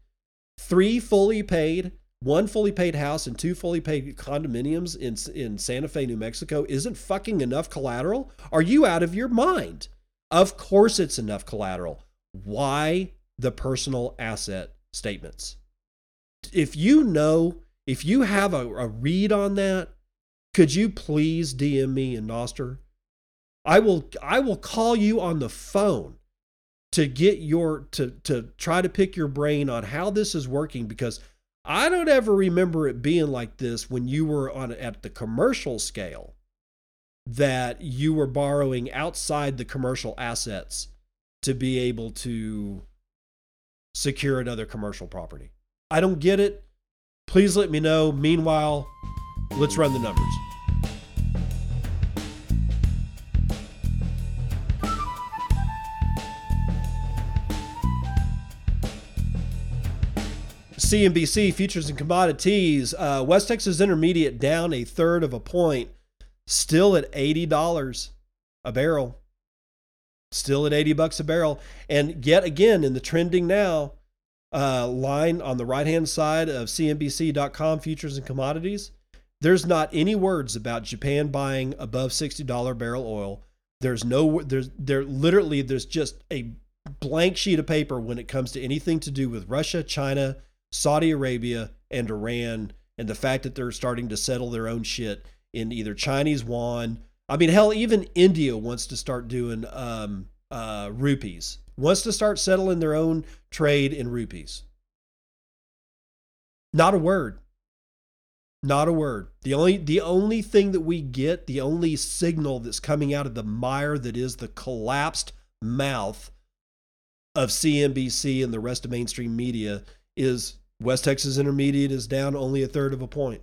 Three fully paid one fully paid house and two fully paid condominiums in in Santa Fe, New Mexico isn't fucking enough collateral? Are you out of your mind? Of course it's enough collateral. Why the personal asset statements? If you know, if you have a, a read on that, could you please DM me and Nostr? I will I will call you on the phone to get your to to try to pick your brain on how this is working because I don't ever remember it being like this when you were on at the commercial scale that you were borrowing outside the commercial assets to be able to secure another commercial property. I don't get it. Please let me know. Meanwhile, let's run the numbers. CNBC futures and commodities. Uh, West Texas Intermediate down a third of a point, still at eighty dollars a barrel. Still at eighty bucks a barrel, and yet again in the trending now uh, line on the right hand side of CNBC.com futures and commodities. There's not any words about Japan buying above sixty dollar barrel oil. There's no there's there literally there's just a blank sheet of paper when it comes to anything to do with Russia, China, Saudi Arabia and Iran and the fact that they're starting to settle their own shit in either Chinese yuan. I mean, hell, even India wants to start doing um, uh, rupees, wants to start settling their own trade in rupees. Not a word. Not a word. The only the only thing that we get, the only signal that's coming out of the mire that is the collapsed mouth of CNBC and the rest of mainstream media is West Texas Intermediate is down only a third of a point.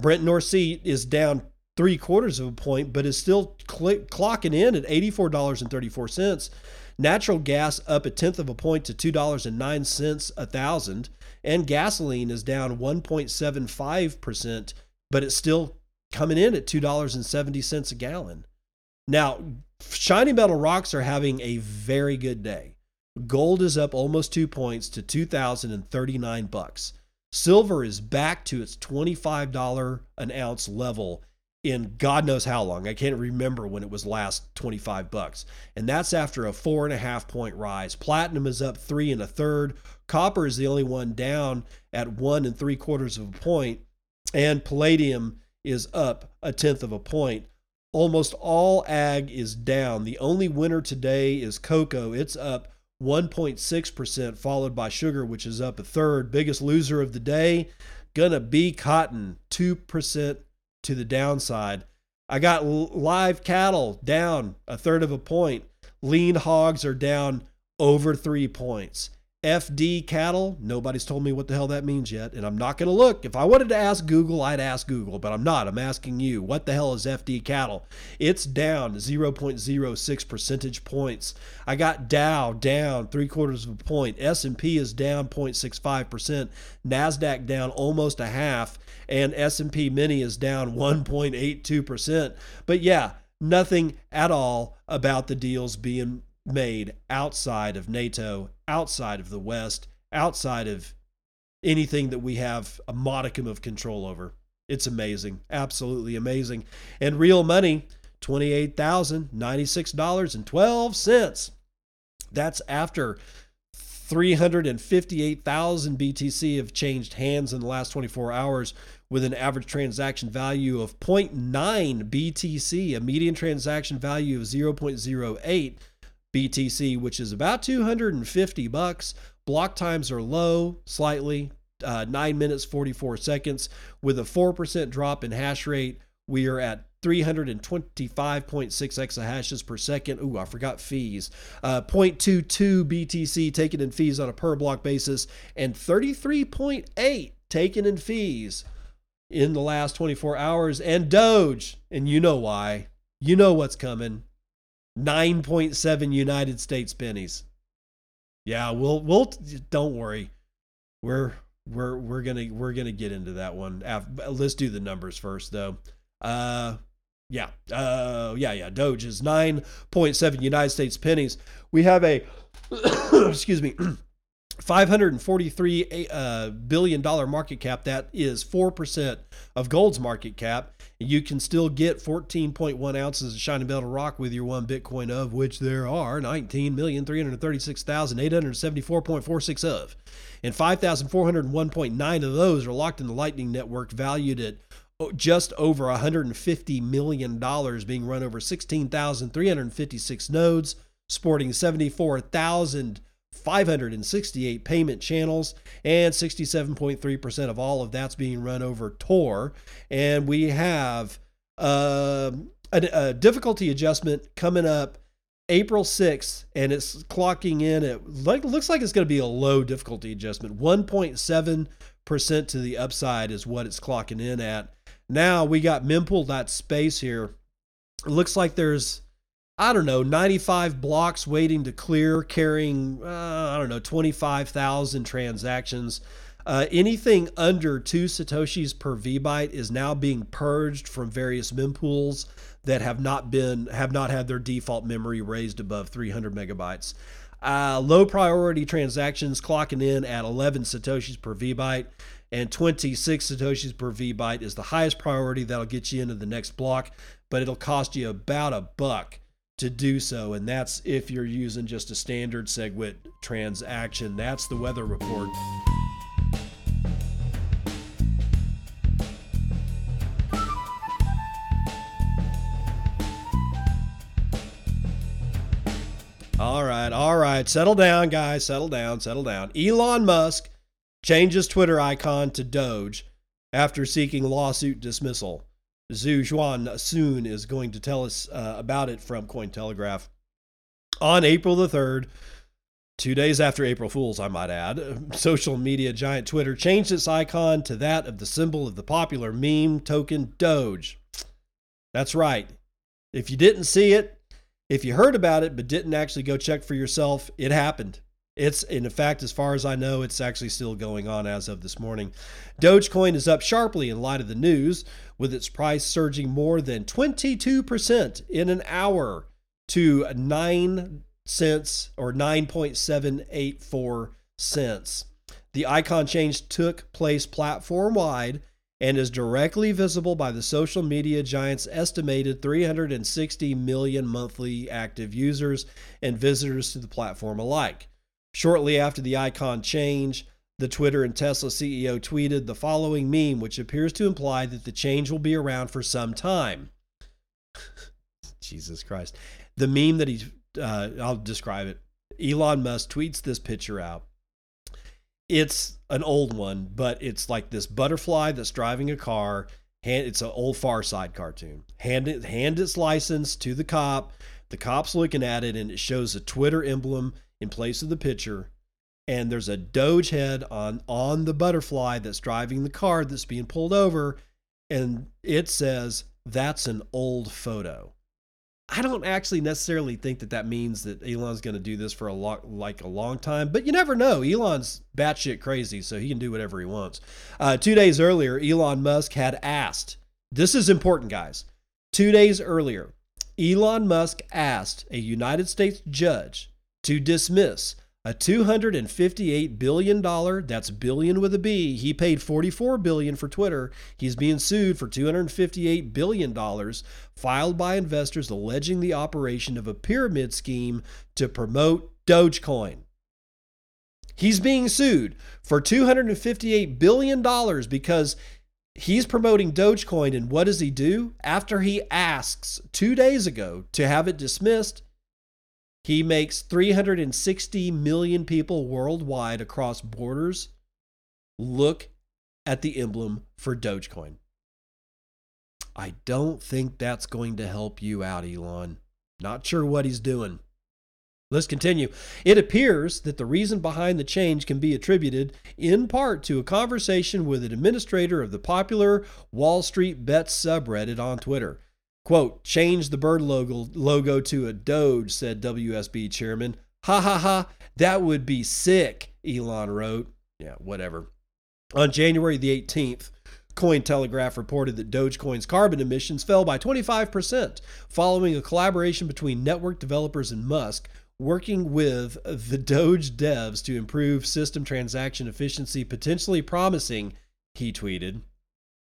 Brent North Sea is down three quarters of a point, but is still cl- clocking in at $84.34. Natural gas up a tenth of a point to $2.09 a thousand. And gasoline is down 1.75%, but it's still coming in at $2.70 a gallon. Now, shiny metal rocks are having a very good day. Gold is up almost 2 points to 2039 bucks. Silver is back to its $25 an ounce level in God knows how long. I can't remember when it was last 25 bucks. And that's after a four and a half point rise. Platinum is up three and a third. Copper is the only one down at one and three quarters of a point. And palladium is up a tenth of a point. Almost all ag is down. The only winner today is cocoa. It's up 1.6%, followed by sugar, which is up a third. Biggest loser of the day, gonna be cotton, 2% to the downside. I got live cattle down a third of a point. Lean hogs are down over three points. FD cattle. Nobody's told me what the hell that means yet, and I'm not going to look. If I wanted to ask Google, I'd ask Google, but I'm not. I'm asking you. What the hell is FD cattle? It's down 0.06 percentage points. I got Dow down three quarters of a point. S&P is down 0.65 percent. Nasdaq down almost a half, and S&P Mini is down 1.82 percent. But yeah, nothing at all about the deals being made outside of NATO, outside of the West, outside of anything that we have a modicum of control over. It's amazing, absolutely amazing. And real money, $28,096.12. That's after 358,000 BTC have changed hands in the last 24 hours with an average transaction value of 0.9 BTC, a median transaction value of 0.08 BTC, which is about 250 bucks. Block times are low, slightly, uh, 9 minutes 44 seconds. With a 4% drop in hash rate, we are at 325.6 exahashes per second. Ooh, I forgot fees. Uh, 0.22 BTC taken in fees on a per block basis, and 33.8 taken in fees in the last 24 hours. And Doge, and you know why. You know what's coming. 9.7 United States pennies. Yeah, we'll we'll don't worry. We're we're we're gonna we're gonna get into that one. Let's do the numbers first, though. Uh, yeah, uh, yeah, yeah. Doge is nine point seven United States pennies. We have a (coughs) excuse me. (coughs) 543 uh, billion dollar market cap that is 4% of gold's market cap you can still get 14.1 ounces of shining beryl rock with your one bitcoin of which there are 19,336,874.46 of. And 5,401.9 of those are locked in the lightning network valued at oh, just over 150 million dollars being run over 16,356 nodes sporting 74,000 568 payment channels, and 67.3% of all of that's being run over Tor. And we have uh, a, a, difficulty adjustment coming up April 6th, and it's clocking in at like, looks like it's going to be a low difficulty adjustment. 1.7% to the upside is what it's clocking in at. Now we got mempool.space here. It looks like there's I don't know, 95 blocks waiting to clear, carrying, uh, I don't know, 25,000 transactions. Uh, anything under two Satoshis per VByte is now being purged from various mempools that have not been, have not had their default memory raised above 300 megabytes. Uh, low priority transactions clocking in at 11 Satoshis per VByte and 26 Satoshis per VByte is the highest priority that'll get you into the next block, but it'll cost you about a buck to do so. And that's if you're using just a standard SegWit transaction. That's the weather report. All right, all right. Settle down, guys. Settle down, settle down. Elon Musk changes Twitter icon to Doge after seeking lawsuit dismissal. Zhiyuan Sun is going to tell us uh, about it from Cointelegraph. On April the 3rd, two days after April Fool's, I might add, (laughs) social media giant Twitter changed its icon to that of the symbol of the popular meme token Doge. That's right. If you didn't see it, if you heard about it but didn't actually go check for yourself, it happened. It's in fact, as far as I know, it's actually still going on as of this morning. Dogecoin is up sharply in light of the news, with its price surging more than 22% in an hour to 9 cents or 9.784 cents. The icon change took place platform wide and is directly visible by the social media giant's estimated 360 million monthly active users and visitors to the platform alike. Shortly after the icon change, the Twitter and Tesla CEO tweeted the following meme, which appears to imply that the change will be around for some time. (laughs) Jesus Christ. The meme that he, uh, I'll describe it. Elon Musk tweets this picture out. It's an old one, but it's like this butterfly that's driving a car. It's an old Far Side cartoon. Hand, hand its license to the cop. The cop's looking at it, and it shows a Twitter emblem in place of the picture and there's a doge head on on the butterfly that's driving the car that's being pulled over and it says that's an old photo. I don't actually necessarily think that that means that elon's going to do this for a lot like a long time but you never know. Elon's batshit crazy so he can do whatever he wants. Uh, two days earlier elon musk had asked this is important guys. Two days earlier Elon Musk asked a United States judge to dismiss a 258 billion dollar that's billion with a b he paid 44 billion for twitter. He's being sued for 258 billion dollars filed by investors alleging the operation of a pyramid scheme to promote dogecoin. He's being sued for 258 billion dollars because he's promoting dogecoin and what does he do? After he asks 2 days ago to have it dismissed he makes 360 million people worldwide across borders look at the emblem for Dogecoin. I don't think that's going to help you out, Elon. Not sure what he's doing. Let's continue. It appears that the reason behind the change can be attributed in part to a conversation with an administrator of the popular Wall Street Bets subreddit on Twitter. Quote, change the bird logo, logo to a Doge, said WSB chairman. Ha ha ha, that would be sick, Elon wrote. Yeah, whatever. On January the 18th, Cointelegraph reported that Dogecoin's carbon emissions fell by 25% following a collaboration between network developers and Musk, working with the Doge devs to improve system transaction efficiency, potentially promising, he tweeted.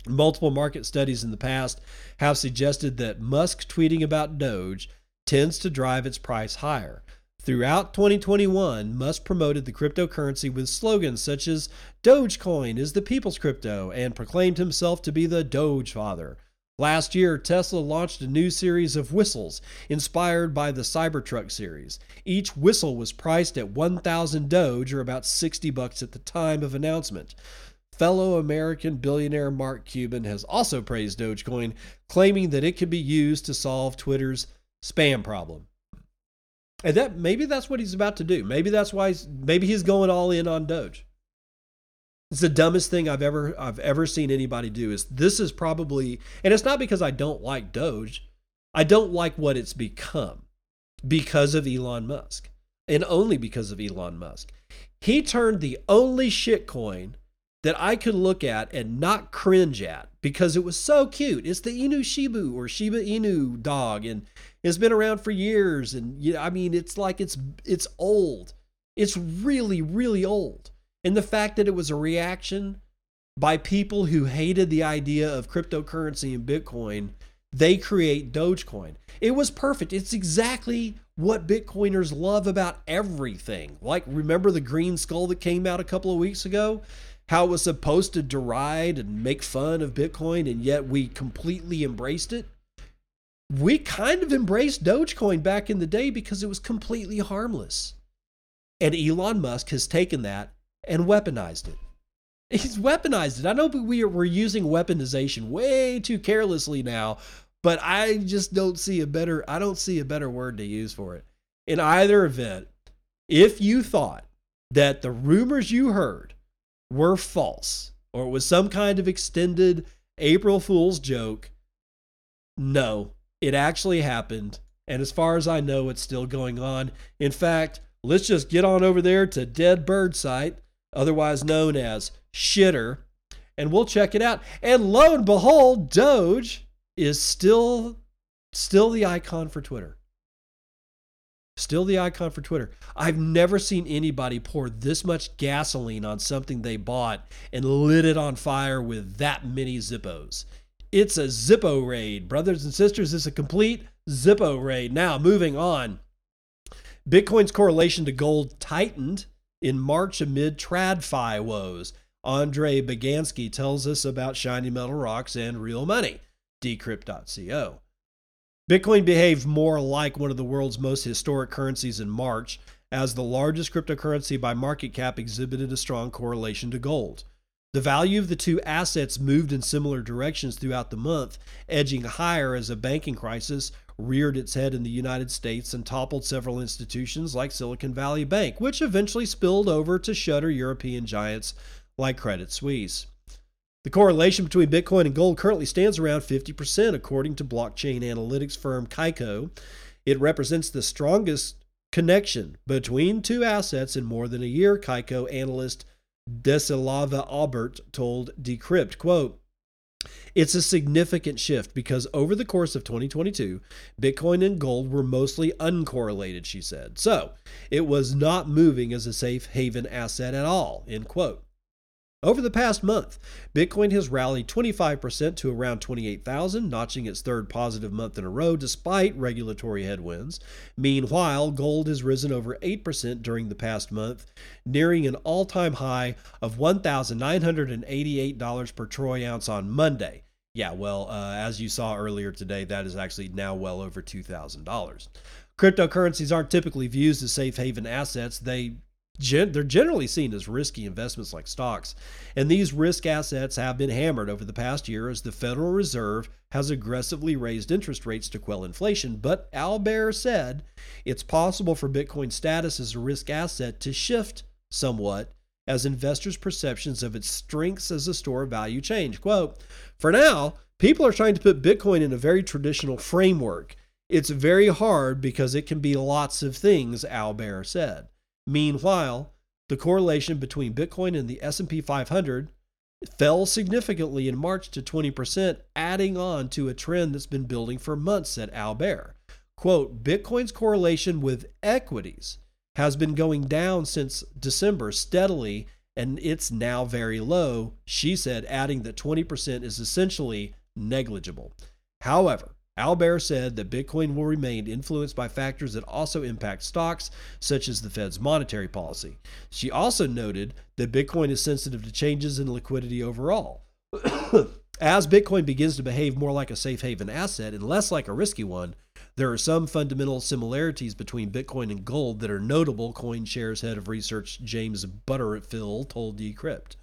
Multiple market studies in the past have suggested that Musk tweeting about Doge tends to drive its price higher. Throughout 2021, Musk promoted the cryptocurrency with slogans such as Dogecoin is the people's crypto and proclaimed himself to be the Doge father. Last year, Tesla launched a new series of whistles inspired by the Cybertruck series. Each whistle was priced at 1000 Doge or about 60 bucks at the time of announcement. Fellow American billionaire Mark Cuban has also praised Dogecoin, claiming that it could be used to solve Twitter's spam problem. And that maybe that's what he's about to do. Maybe that's why he's, maybe he's going all in on Doge. It's the dumbest thing I've ever I've ever seen anybody do. Is this is probably and it's not because I don't like Doge. I don't like what it's become because of Elon Musk. And only because of Elon Musk. He turned the only shitcoin that I could look at and not cringe at because it was so cute. It's the Inu Shibu or Shiba Inu dog, and it's been around for years. And yeah, I mean, it's like it's it's old. It's really really old. And the fact that it was a reaction by people who hated the idea of cryptocurrency and Bitcoin, they create Dogecoin. It was perfect. It's exactly what Bitcoiners love about everything. Like remember the green skull that came out a couple of weeks ago? How it was supposed to deride and make fun of Bitcoin, and yet we completely embraced it. We kind of embraced Dogecoin back in the day because it was completely harmless. And Elon Musk has taken that and weaponized it. He's weaponized it. I know we are, we're using weaponization way too carelessly now, but I just don't see a better I don't see a better word to use for it. In either event, if you thought that the rumors you heard were false or it was some kind of extended April Fool's joke. No, it actually happened. And as far as I know, it's still going on. In fact, let's just get on over there to Dead Bird Site, otherwise known as Shitter, and we'll check it out. And lo and behold, Doge is still still the icon for Twitter. Still the icon for Twitter. I've never seen anybody pour this much gasoline on something they bought and lit it on fire with that many Zippos. It's a Zippo raid. Brothers and sisters, it's a complete Zippo raid. Now, moving on. Bitcoin's correlation to gold tightened in March amid TradFi woes. Andre Beganski tells us about shiny metal rocks and real money. Decrypt.co. Bitcoin behaved more like one of the world's most historic currencies in March, as the largest cryptocurrency by market cap exhibited a strong correlation to gold. The value of the two assets moved in similar directions throughout the month, edging higher as a banking crisis reared its head in the United States and toppled several institutions like Silicon Valley Bank, which eventually spilled over to shutter European giants like Credit Suisse. The correlation between Bitcoin and gold currently stands around 50%, according to blockchain analytics firm Kaiko. It represents the strongest connection between two assets in more than a year, Kaiko analyst Dessislava Aubert told Decrypt, quote, It's a significant shift because over the course of 2022, Bitcoin and gold were mostly uncorrelated, she said. So it was not moving as a safe haven asset at all, end quote. Over the past month, Bitcoin has rallied 25% to around 28,000, notching its third positive month in a row despite regulatory headwinds. Meanwhile, gold has risen over 8% during the past month, nearing an all time high of $1,988 per troy ounce on Monday. Yeah, well, uh, as you saw earlier today, that is actually now well over $2,000. Cryptocurrencies aren't typically viewed as safe haven assets. They gen- they're generally seen as risky investments like stocks. And these risk assets have been hammered over the past year as the Federal Reserve has aggressively raised interest rates to quell inflation. But Al Baer said it's possible for Bitcoin's status as a risk asset to shift somewhat as investors' perceptions of its strengths as a store of value change. Quote, for now, people are trying to put Bitcoin in a very traditional framework. It's very hard because it can be lots of things, Al Baer said. Meanwhile, the correlation between Bitcoin and the S&P 500 fell significantly in March to 20%, adding on to a trend that's been building for months, said Al Baer. Quote, Bitcoin's correlation with equities has been going down since December steadily, and it's now very low, she said, adding that 20% is essentially negligible. However, Al Baer said that Bitcoin will remain influenced by factors that also impact stocks, such as the Fed's monetary policy. She also noted that Bitcoin is sensitive to changes in liquidity overall. (coughs) As Bitcoin begins to behave more like a safe haven asset and less like a risky one, there are some fundamental similarities between Bitcoin and gold that are notable, CoinShares head of research James Butterfill told Decrypt.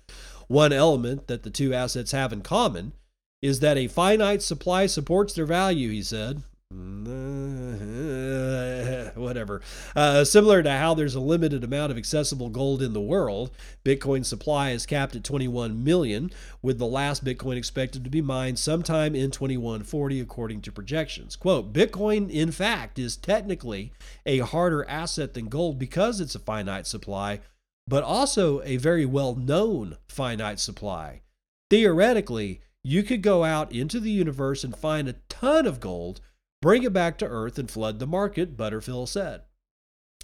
One element that the two assets have in common is that a finite supply supports their value, he said. (laughs) Whatever. Uh, similar to how there's a limited amount of accessible gold in the world, Bitcoin supply is capped at 21 million, with the last Bitcoin expected to be mined sometime in 2140, according to projections. Quote Bitcoin, in fact, is technically a harder asset than gold because it's a finite supply, but also a very well known finite supply. Theoretically, you could go out into the universe and find a ton of gold, bring it back to Earth, and flood the market, Butterfill said.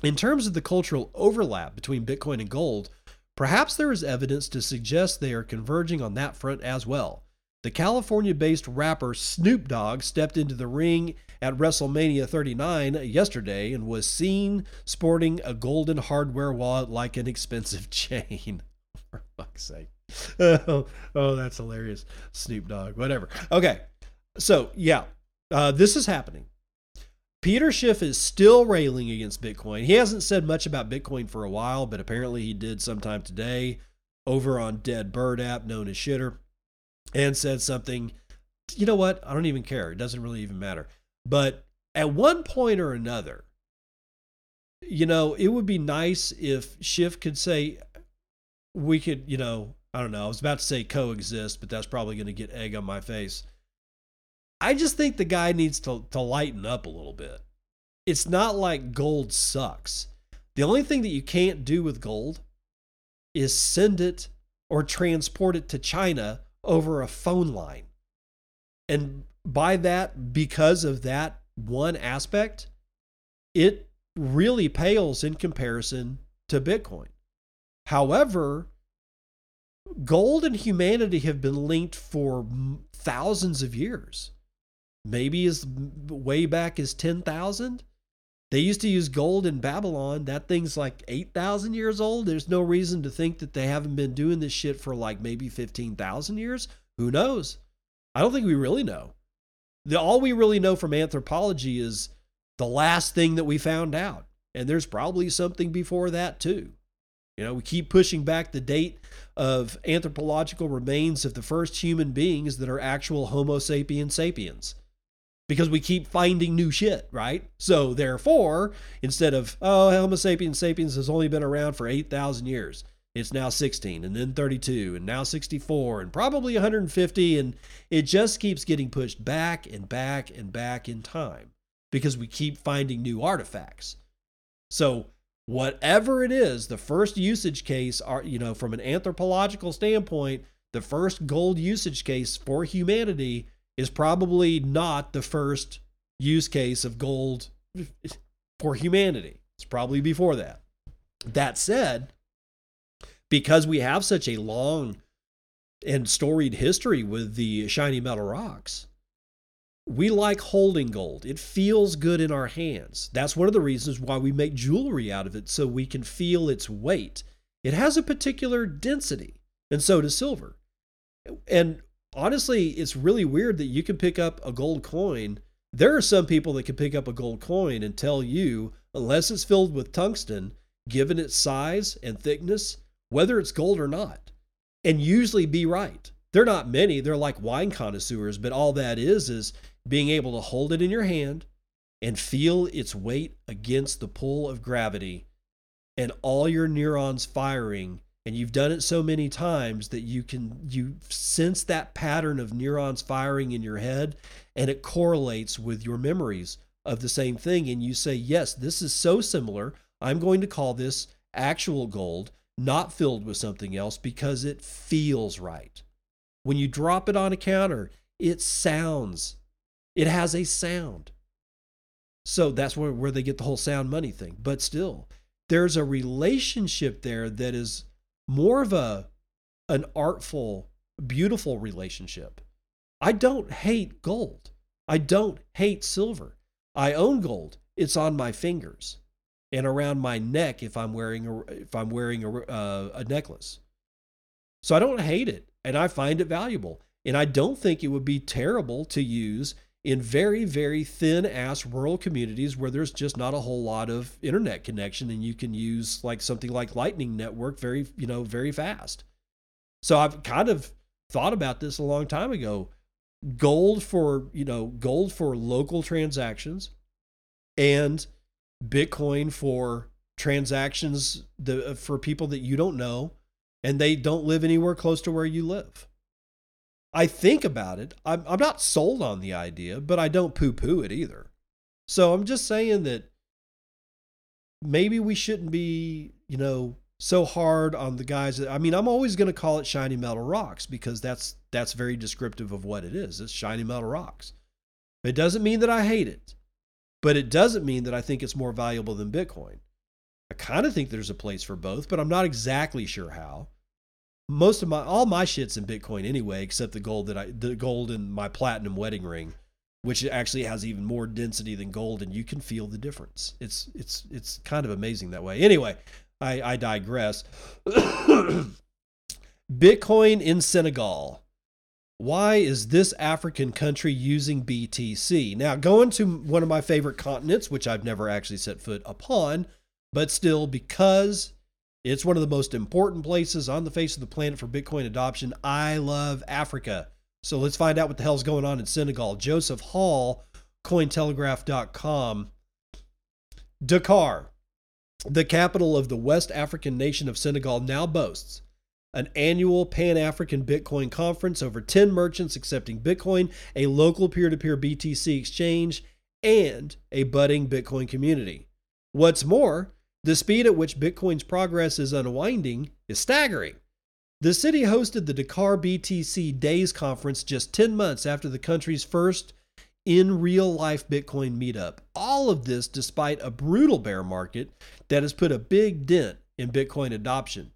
In terms of the cultural overlap between Bitcoin and gold, perhaps there is evidence to suggest they are converging on that front as well. The California based rapper Snoop Dogg stepped into the ring at WrestleMania 39 yesterday and was seen sporting a golden hardware wallet like an expensive (laughs) chain. For fuck's sake. Oh, (laughs) oh, that's hilarious. Snoop Dogg, whatever. Okay. So, yeah, uh, this is happening. Peter Schiff is still railing against Bitcoin. He hasn't said much about Bitcoin for a while, but apparently he did sometime today over on Dead Bird app known as Shitter and said something. You know what? I don't even care. It doesn't really even matter. But at one point or another, you know, it would be nice if Schiff could say, we could, you know, I don't know. I was about to say coexist, but that's probably going to get egg on my face. I just think the guy needs to, to lighten up a little bit. It's not like gold sucks. The only thing that you can't do with gold is send it or transport it to China over a phone line. And by that, because of that one aspect, it really pales in comparison to Bitcoin. However, gold and humanity have been linked for thousands of years. Maybe as way back as 10,000. They used to use gold in Babylon. That thing's like 8,000 years old. There's no reason to think that they haven't been doing this shit for like maybe 15,000 years. Who knows? I don't think we really know. The, all we really know from anthropology is the last thing that we found out. And there's probably something before that too. You know, we keep pushing back the date of anthropological remains of the first human beings that are actual Homo sapiens sapiens because we keep finding new shit, right? So, therefore, instead of, oh, Homo sapiens sapiens has only been around for 8,000 years, it's now 16 and then 32 and now 64 and probably 150. And it just keeps getting pushed back and back and back in time because we keep finding new artifacts. So, whatever it is, the first usage case are, you know, from an anthropological standpoint, the first gold usage case for humanity is probably not the first use case of gold for humanity. It's probably before that. That said, because we have such a long and storied history with the shiny metal rocks, we like holding gold. It feels good in our hands. That's one of the reasons why we make jewelry out of it so we can feel its weight. It has a particular density, and so does silver. And honestly, it's really weird that you can pick up a gold coin. There are some people that can pick up a gold coin and tell you, unless it's filled with tungsten, given its size and thickness, whether it's gold or not, and usually be right. They're not many, they're like wine connoisseurs, but all that is is being able to hold it in your hand and feel its weight against the pull of gravity and all your neurons firing. And you've done it so many times that you can you sense that pattern of neurons firing in your head and it correlates with your memories of the same thing. And you say yes this is so similar. I'm going to call this actual gold not filled with something else because it feels right. When you drop it on a counter it sounds it has a sound so that's where, where they get the whole sound money thing but still there's a relationship there that is more of a an artful, beautiful relationship. I don't hate gold. I don't hate silver. I own gold. It's on my fingers and around my neck if I'm wearing a if I'm wearing a uh, a necklace. So I don't hate it and I find it valuable. And I don't think it would be terrible to use in very, very thin ass rural communities where there's just not a whole lot of internet connection and you can use like something like Lightning Network very, you know, very fast. So I've kind of thought about this a long time ago. Gold for, you know, gold for local transactions and Bitcoin for transactions the, uh, for people that you don't know and they don't live anywhere close to where you live. I think about it. I'm, I'm not sold on the idea, but I don't poo poo it either. So I'm just saying that maybe we shouldn't be, you know, so hard on the guys that I mean, I'm always going to call it shiny metal rocks because that's that's very descriptive of what it is. It's shiny metal rocks. It doesn't mean that I hate it, but it doesn't mean that I think it's more valuable than Bitcoin. I kind of think there's a place for both, but I'm not exactly sure how most of my all my shit's in Bitcoin anyway, except the gold that I the gold in my platinum wedding ring, which actually has even more density than gold, and you can feel the difference. It's it's it's kind of amazing that way. Anyway, I, I digress. (coughs) Bitcoin in Senegal. Why is this African country using BTC? Now, going to one of my favorite continents, which I've never actually set foot upon, but still because it's one of the most important places on the face of the planet for Bitcoin adoption. I love Africa. So let's find out what the hell's going on in Senegal. Joseph Hall, Cointelegraph.com. Dakar, the capital of the West African nation of Senegal, now boasts an annual Pan African Bitcoin conference, over 10 merchants accepting Bitcoin, a local peer to peer BTC exchange, and a budding Bitcoin community. What's more, the speed at which Bitcoin's progress is unwinding is staggering. The city hosted the Dakar BTC Days conference just 10 months after the country's first in real life Bitcoin meetup. All of this despite a brutal bear market that has put a big dent in Bitcoin adoption.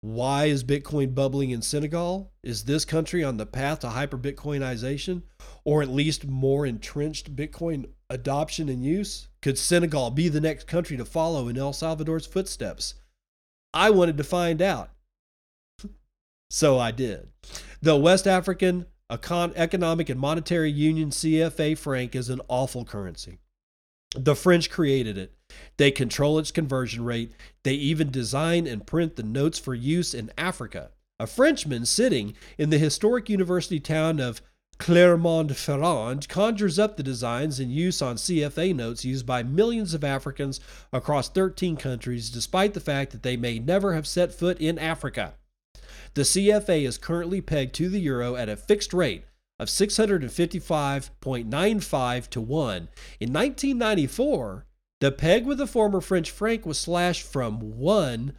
Why is Bitcoin bubbling in Senegal? Is this country on the path to hyper Bitcoinization or at least more entrenched Bitcoin adoption and use? Could Senegal be the next country to follow in El Salvador's footsteps? I wanted to find out. (laughs) so I did. The West African Economic and Monetary Union CFA franc is an awful currency. The French created it. They control its conversion rate. They even design and print the notes for use in Africa. A Frenchman sitting in the historic university town of Clermont-Ferrand conjures up the designs in use on CFA notes used by millions of Africans across 13 countries, despite the fact that they may never have set foot in Africa. The CFA is currently pegged to the euro at a fixed rate of 655.95 to 1. In 1994, the peg with the former French franc was slashed from 1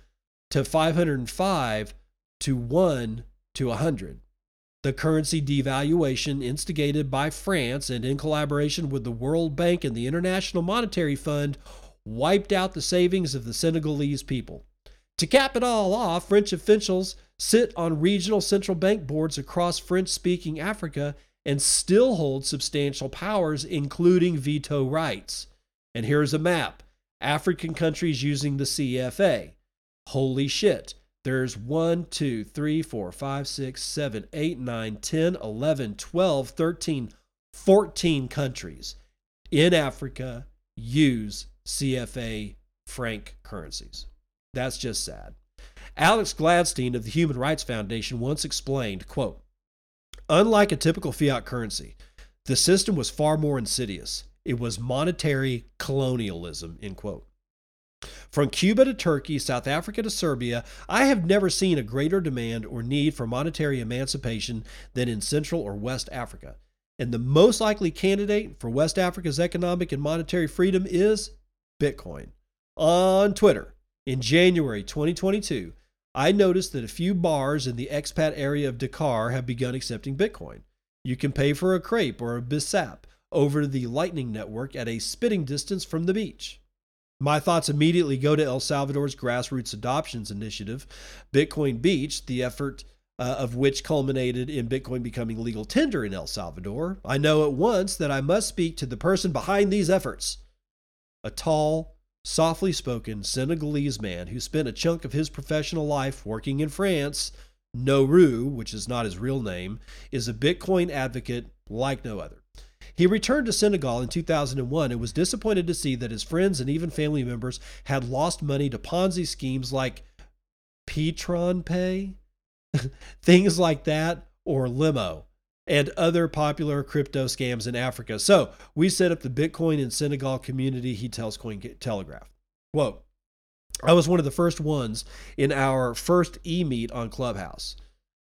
to 505 to 1 to 100. The currency devaluation instigated by France and in collaboration with the World Bank and the International Monetary Fund wiped out the savings of the Senegalese people. To cap it all off, French officials sit on regional central bank boards across French speaking Africa and still hold substantial powers, including veto rights. And here's a map African countries using the CFA. Holy shit. There's 1, 2, 3, 4, 5, 6, 7, 8, 9, 10, 11, 12, 13, 14 countries in Africa use CFA franc currencies. That's just sad. Alex Gladstein of the Human Rights Foundation once explained, quote, Unlike a typical fiat currency, the system was far more insidious. It was monetary colonialism, end quote. From Cuba to Turkey, South Africa to Serbia, I have never seen a greater demand or need for monetary emancipation than in Central or West Africa. And the most likely candidate for West Africa's economic and monetary freedom is Bitcoin. On Twitter, in January 2022, I noticed that a few bars in the expat area of Dakar have begun accepting Bitcoin. You can pay for a crepe or a bissap over the Lightning Network at a spitting distance from the beach. My thoughts immediately go to El Salvador's grassroots adoptions initiative, Bitcoin Beach, the effort uh, of which culminated in Bitcoin becoming legal tender in El Salvador. I know at once that I must speak to the person behind these efforts a tall, softly spoken Senegalese man who spent a chunk of his professional life working in France, Nourou, which is not his real name, is a Bitcoin advocate like no other. He returned to Senegal in 2001 and was disappointed to see that his friends and even family members had lost money to Ponzi schemes like Petron Pay, (laughs) things like that, or Limo and other popular crypto scams in Africa. So we set up the Bitcoin in Senegal community, he tells Coin Telegraph. Quote, I was one of the first ones in our first e meet on Clubhouse.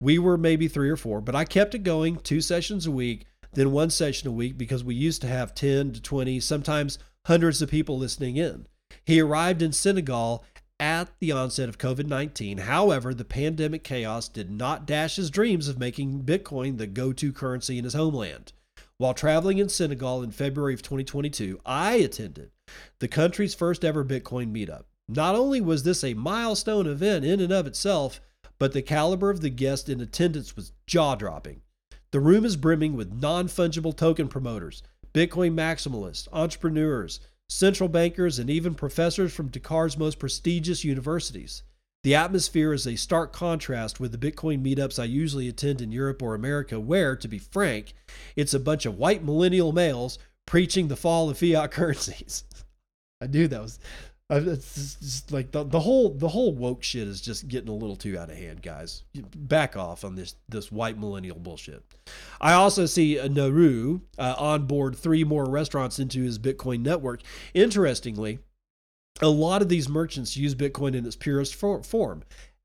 We were maybe three or four, but I kept it going two sessions a week, then one session a week because we used to have 10 to 20, sometimes hundreds of people listening in. He arrived in Senegal at the onset of COVID 19. However, the pandemic chaos did not dash his dreams of making Bitcoin the go to currency in his homeland. While traveling in Senegal in February of 2022, I attended the country's first ever Bitcoin meetup. Not only was this a milestone event in and of itself, but the caliber of the guests in attendance was jaw dropping. The room is brimming with non fungible token promoters, Bitcoin maximalists, entrepreneurs, central bankers, and even professors from Dakar's most prestigious universities. The atmosphere is a stark contrast with the Bitcoin meetups I usually attend in Europe or America, where, to be frank, it's a bunch of white millennial males preaching the fall of fiat (laughs) currencies. I knew that was it's just like the, the whole the whole woke shit is just getting a little too out of hand, guys. Back off on this this white millennial bullshit. I also see uh, on board three more restaurants into his Bitcoin network. Interestingly, a lot of these merchants use Bitcoin in its purest form,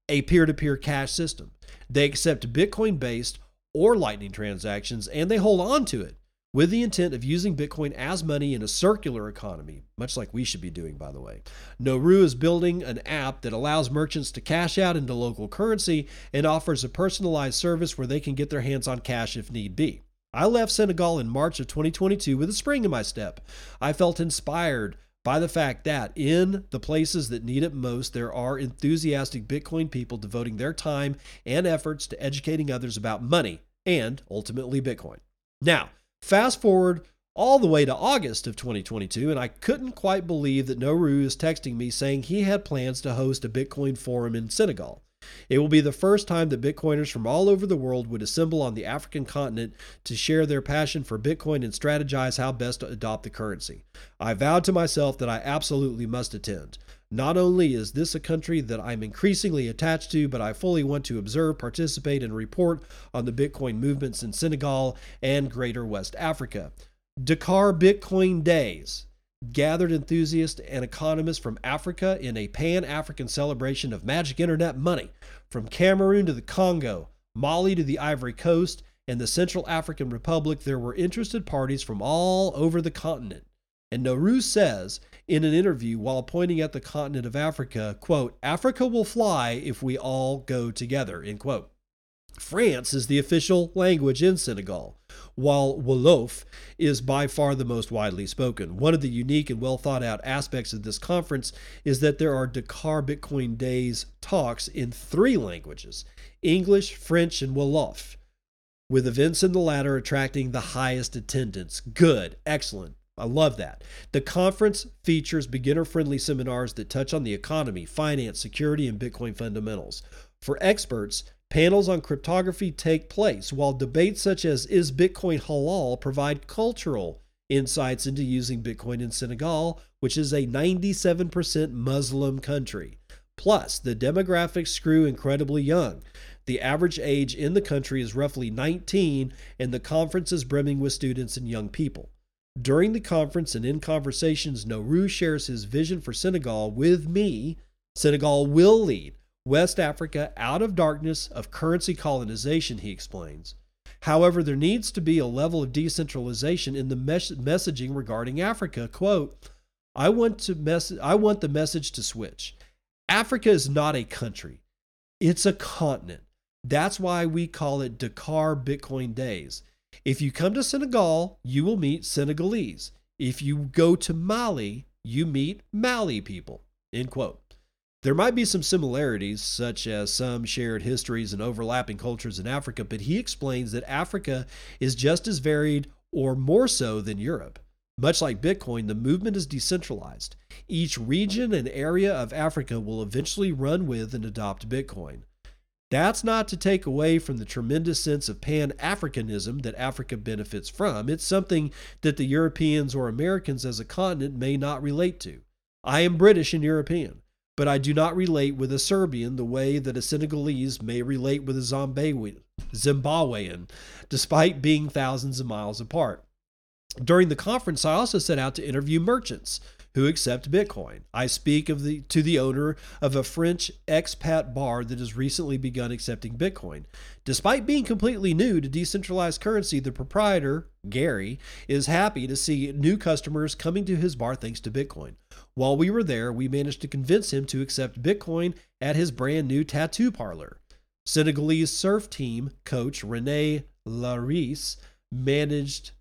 a peer-to-peer cash system. They accept Bitcoin-based or Lightning transactions, and they hold on to it with the intent of using Bitcoin as money in a circular economy, much like we should be doing, by the way. Nourou is building an app that allows merchants to cash out into local currency and offers a personalized service where they can get their hands on cash if need be. I left Senegal in March of 2022 with a spring in my step. I felt inspired by the fact that in the places that need it most, there are enthusiastic Bitcoin people devoting their time and efforts to educating others about money and ultimately Bitcoin. Now, Fast forward all the way to August of 2022, and I couldn't quite believe that Nourou is texting me saying he had plans to host a Bitcoin forum in Senegal. It will be the first time that Bitcoiners from all over the world would assemble on the African continent to share their passion for Bitcoin and strategize how best to adopt the currency. I vowed to myself that I absolutely must attend. Not only is this a country that I'm increasingly attached to, but I fully want to observe, participate, and report on the Bitcoin movements in Senegal and Greater West Africa. Dakar Bitcoin Days gathered enthusiasts and economists from Africa in a pan African celebration of magic internet money. From Cameroon to the Congo, Mali to the Ivory Coast, and the Central African Republic, there were interested parties from all over the continent. And Nourou says in an interview while pointing at the continent of Africa, quote, Africa will fly if we all go together, end quote. France is the official language in Senegal, while Wolof is by far the most widely spoken. One of the unique and well thought out aspects of this conference is that there are Dakar Bitcoin Days talks in three languages English, French, and Wolof, with events in the latter attracting the highest attendance. Good, excellent. I love that. The conference features beginner friendly seminars that touch on the economy, finance, security, and Bitcoin fundamentals. For experts, panels on cryptography take place, while debates such as Is Bitcoin halal provide cultural insights into using Bitcoin in Senegal, which is a 97% Muslim country. Plus, the demographics screw incredibly young. The average age in the country is roughly 19, and the conference is brimming with students and young people. During the conference and in conversations, Nourou shares his vision for Senegal with me. Senegal will lead West Africa out of darkness of currency colonization, he explains. However, there needs to be a level of decentralization in the mes- messaging regarding Africa. Quote, I want to mess- I want the message to switch. Africa is not a country. It's a continent. That's why we call it Dakar Bitcoin Days. If you come to Senegal, you will meet Senegalese. If you go to Mali, you meet Mali people. End quote. There might be some similarities, such as some shared histories and overlapping cultures in Africa, but he explains that Africa is just as varied or more so than Europe. Much like Bitcoin, the movement is decentralized. Each region and area of Africa will eventually run with and adopt Bitcoin. That's not to take away from the tremendous sense of pan Africanism that Africa benefits from. It's something that the Europeans or Americans as a continent may not relate to. I am British and European, but I do not relate with a Serbian the way that a Senegalese may relate with a Zimbabwean, Zimbabwean despite being thousands of miles apart. During the conference, I also set out to interview merchants who accept Bitcoin. I speak of the to the owner of a French expat bar that has recently begun accepting Bitcoin. Despite being completely new to decentralized currency, the proprietor, Gary, is happy to see new customers coming to his bar thanks to Bitcoin. While we were there, we managed to convince him to accept Bitcoin at his brand new tattoo parlor. Senegalese surf team coach Rene Laris managed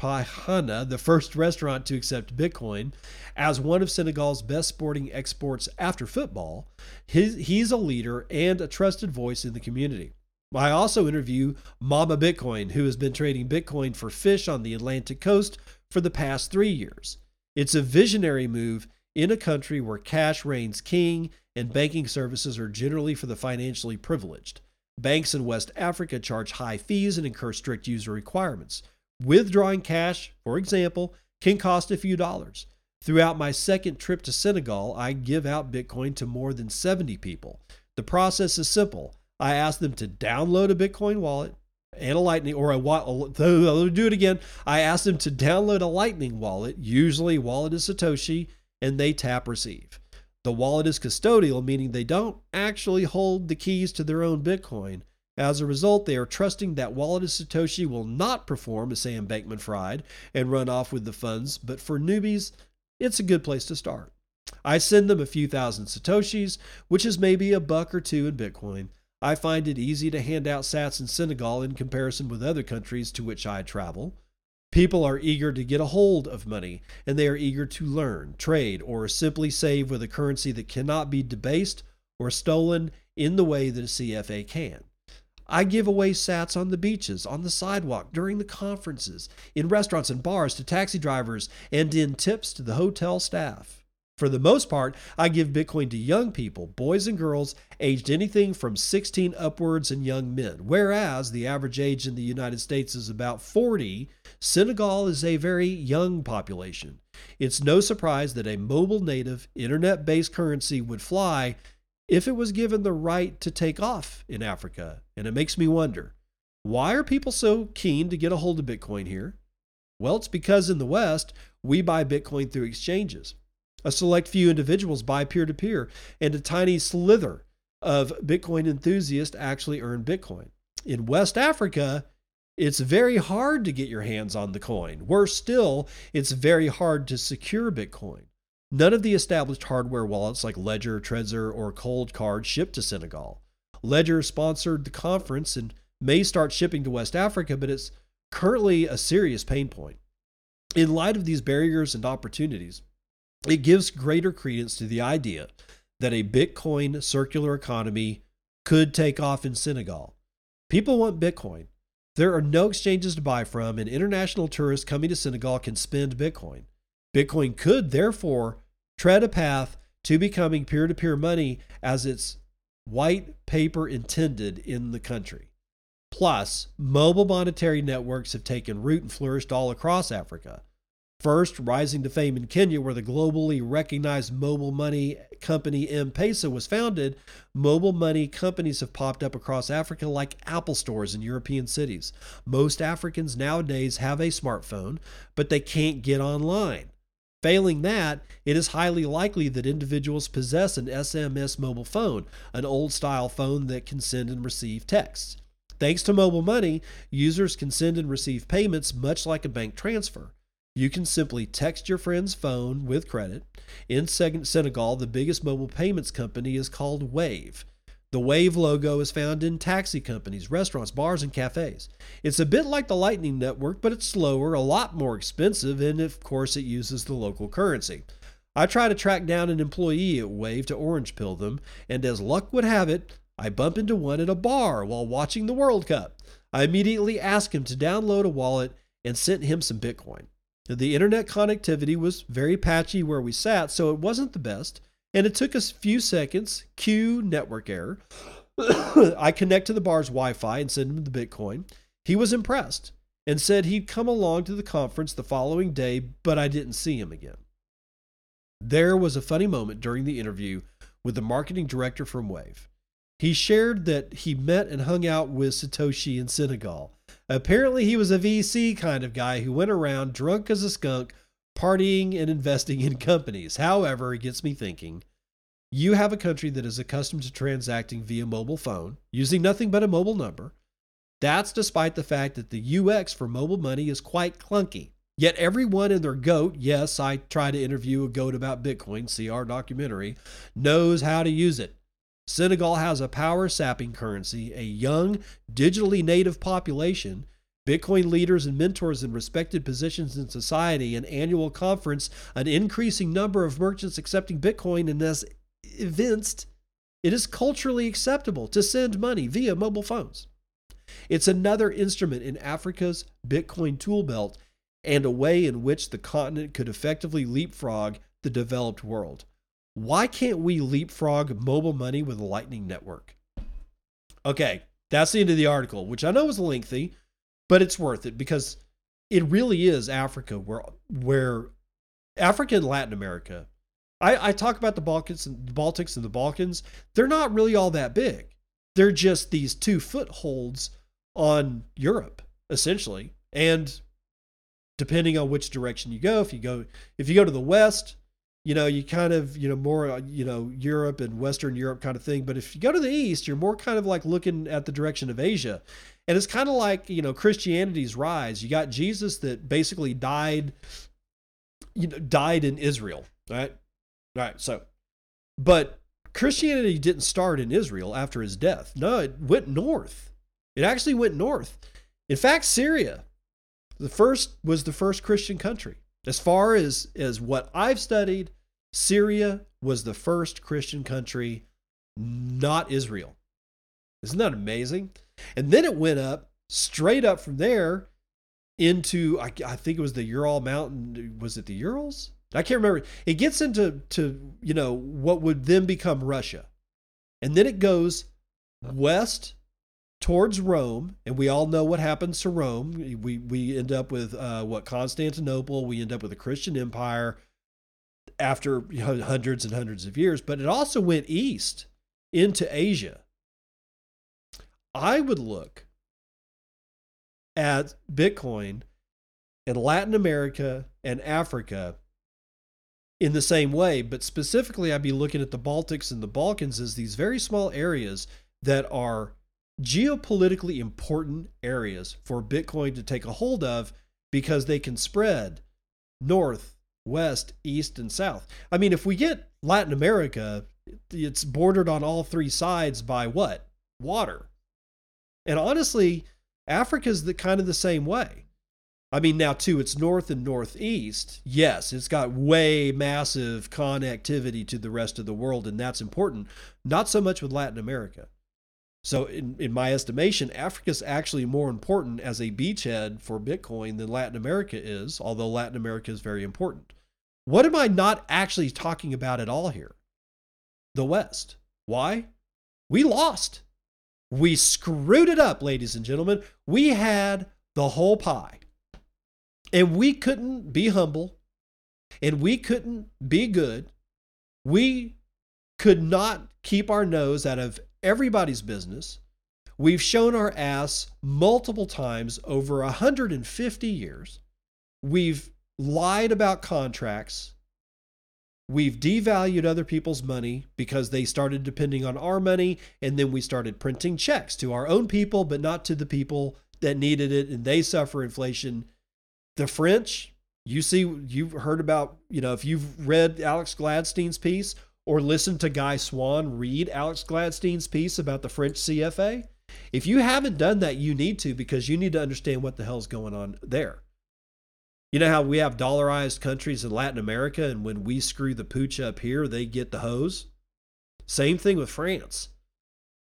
Pahana, the first restaurant to accept Bitcoin, as one of Senegal's best sporting exports after football. His, he's a leader and a trusted voice in the community. I also interview Mama Bitcoin, who has been trading Bitcoin for fish on the Atlantic coast for the past three years. It's a visionary move in a country where cash reigns king and banking services are generally for the financially privileged. Banks in West Africa charge high fees and incur strict user requirements. Withdrawing cash, for example, can cost a few dollars. Throughout my second trip to Senegal, I give out Bitcoin to more than 70 people. The process is simple. I ask them to download a Bitcoin wallet and a Lightning, or a wallet. (laughs) Do it again. I ask them to download a Lightning wallet. Usually, Wallet of Satoshi, and they tap receive. The wallet is custodial, meaning they don't actually hold the keys to their own Bitcoin. As a result, they are trusting that Wallet of Satoshi will not perform as Sam Bankman Fried and run off with the funds, but for newbies, it's a good place to start. I send them a few thousand Satoshis, which is maybe a buck or two in Bitcoin. I find it easy to hand out sats in Senegal in comparison with other countries to which I travel. People are eager to get a hold of money, and they are eager to learn, trade, or simply save with a currency that cannot be debased or stolen in the way that a CFA can. I give away sats on the beaches, on the sidewalk, during the conferences, in restaurants and bars to taxi drivers, and in tips to the hotel staff. For the most part, I give Bitcoin to young people, boys and girls, aged anything from 16 upwards and young men. Whereas the average age in the United States is about 40, Senegal is a very young population. It's no surprise that a mobile native, internet based currency would fly if it was given the right to take off in Africa. And it makes me wonder why are people so keen to get a hold of Bitcoin here? Well, it's because in the West, we buy Bitcoin through exchanges. A select few individuals buy peer to peer, and a tiny slither of Bitcoin enthusiasts actually earn Bitcoin. In West Africa, it's very hard to get your hands on the coin. Worse still, it's very hard to secure Bitcoin. None of the established hardware wallets like Ledger, Trezor, or Coldcard ship to Senegal. Ledger sponsored the conference and may start shipping to West Africa, but it's currently a serious pain point. In light of these barriers and opportunities, it gives greater credence to the idea that a Bitcoin circular economy could take off in Senegal. People want Bitcoin. There are no exchanges to buy from, and international tourists coming to Senegal can spend Bitcoin. Bitcoin could, therefore, tread a path to becoming peer to peer money as its white paper intended in the country. Plus, mobile monetary networks have taken root and flourished all across Africa. First, rising to fame in Kenya, where the globally recognized mobile money company M Pesa was founded, mobile money companies have popped up across Africa like Apple stores in European cities. Most Africans nowadays have a smartphone, but they can't get online. Failing that, it is highly likely that individuals possess an SMS mobile phone, an old style phone that can send and receive texts. Thanks to mobile money, users can send and receive payments much like a bank transfer. You can simply text your friend's phone with credit. In Senegal, the biggest mobile payments company is called Wave. The Wave logo is found in taxi companies, restaurants, bars, and cafes. It's a bit like the Lightning Network, but it's slower, a lot more expensive, and of course, it uses the local currency. I try to track down an employee at Wave to orange pill them, and as luck would have it, I bump into one at a bar while watching the World Cup. I immediately ask him to download a wallet and sent him some Bitcoin. The internet connectivity was very patchy where we sat, so it wasn't the best, and it took us a few seconds. Cue network error. (coughs) I connect to the bar's Wi Fi and send him the Bitcoin. He was impressed and said he'd come along to the conference the following day, but I didn't see him again. There was a funny moment during the interview with the marketing director from Wave. He shared that he met and hung out with Satoshi in Senegal. Apparently, he was a VC kind of guy who went around drunk as a skunk, partying and investing in companies. However, it gets me thinking you have a country that is accustomed to transacting via mobile phone, using nothing but a mobile number. That's despite the fact that the UX for mobile money is quite clunky. Yet everyone in their goat, yes, I try to interview a goat about Bitcoin, see our documentary, knows how to use it. Senegal has a power sapping currency, a young, digitally native population, Bitcoin leaders and mentors in respected positions in society, an annual conference, an increasing number of merchants accepting Bitcoin, and as evinced, it is culturally acceptable to send money via mobile phones. It's another instrument in Africa's Bitcoin tool belt and a way in which the continent could effectively leapfrog the developed world. Why can't we leapfrog mobile money with a Lightning Network? Okay, that's the end of the article, which I know is lengthy, but it's worth it because it really is Africa where where Africa and Latin America. I, I talk about the Balkans and the Baltics and the Balkans. They're not really all that big. They're just these two footholds on Europe, essentially. And depending on which direction you go, if you go if you go to the west, you know, you kind of, you know, more, uh, you know, Europe and Western Europe kind of thing. But if you go to the East, you're more kind of like looking at the direction of Asia. And it's kind of like, you know, Christianity's rise. You got Jesus that basically died, you know, died in Israel, right? Right. So, but Christianity didn't start in Israel after his death. No, it went north. It actually went north. In fact, Syria, the first was the first Christian country. As far as, as what I've studied, Syria was the first Christian country, not Israel. Isn't that amazing? And then it went up straight up from there into, I, I think it was the Ural Mountain. Was it the Urals? I can't remember. It gets into to you know what would then become Russia, and then it goes west towards Rome, and we all know what happens to Rome. We we end up with uh, what Constantinople. We end up with a Christian empire after hundreds and hundreds of years. But it also went east into Asia. I would look at Bitcoin in Latin America and Africa in the same way, but specifically, I'd be looking at the Baltics and the Balkans as these very small areas that are geopolitically important areas for Bitcoin to take a hold of because they can spread north, west, east, and south. I mean, if we get Latin America, it's bordered on all three sides by what? Water. And honestly, Africa's the kind of the same way. I mean, now too, its north and northeast, yes, it's got way massive connectivity to the rest of the world, and that's important. Not so much with Latin America. So, in, in my estimation, Africa's actually more important as a beachhead for Bitcoin than Latin America is, although Latin America is very important. What am I not actually talking about at all here? The West. Why? We lost. We screwed it up, ladies and gentlemen. We had the whole pie. And we couldn't be humble. And we couldn't be good. We could not keep our nose out of everybody's business. We've shown our ass multiple times over 150 years. We've lied about contracts. We've devalued other people's money because they started depending on our money. And then we started printing checks to our own people, but not to the people that needed it. And they suffer inflation. The French, you see, you've heard about, you know, if you've read Alex Gladstein's piece or listened to Guy Swan read Alex Gladstein's piece about the French CFA, if you haven't done that, you need to because you need to understand what the hell's going on there. You know how we have dollarized countries in Latin America, and when we screw the pooch up here, they get the hose? Same thing with France.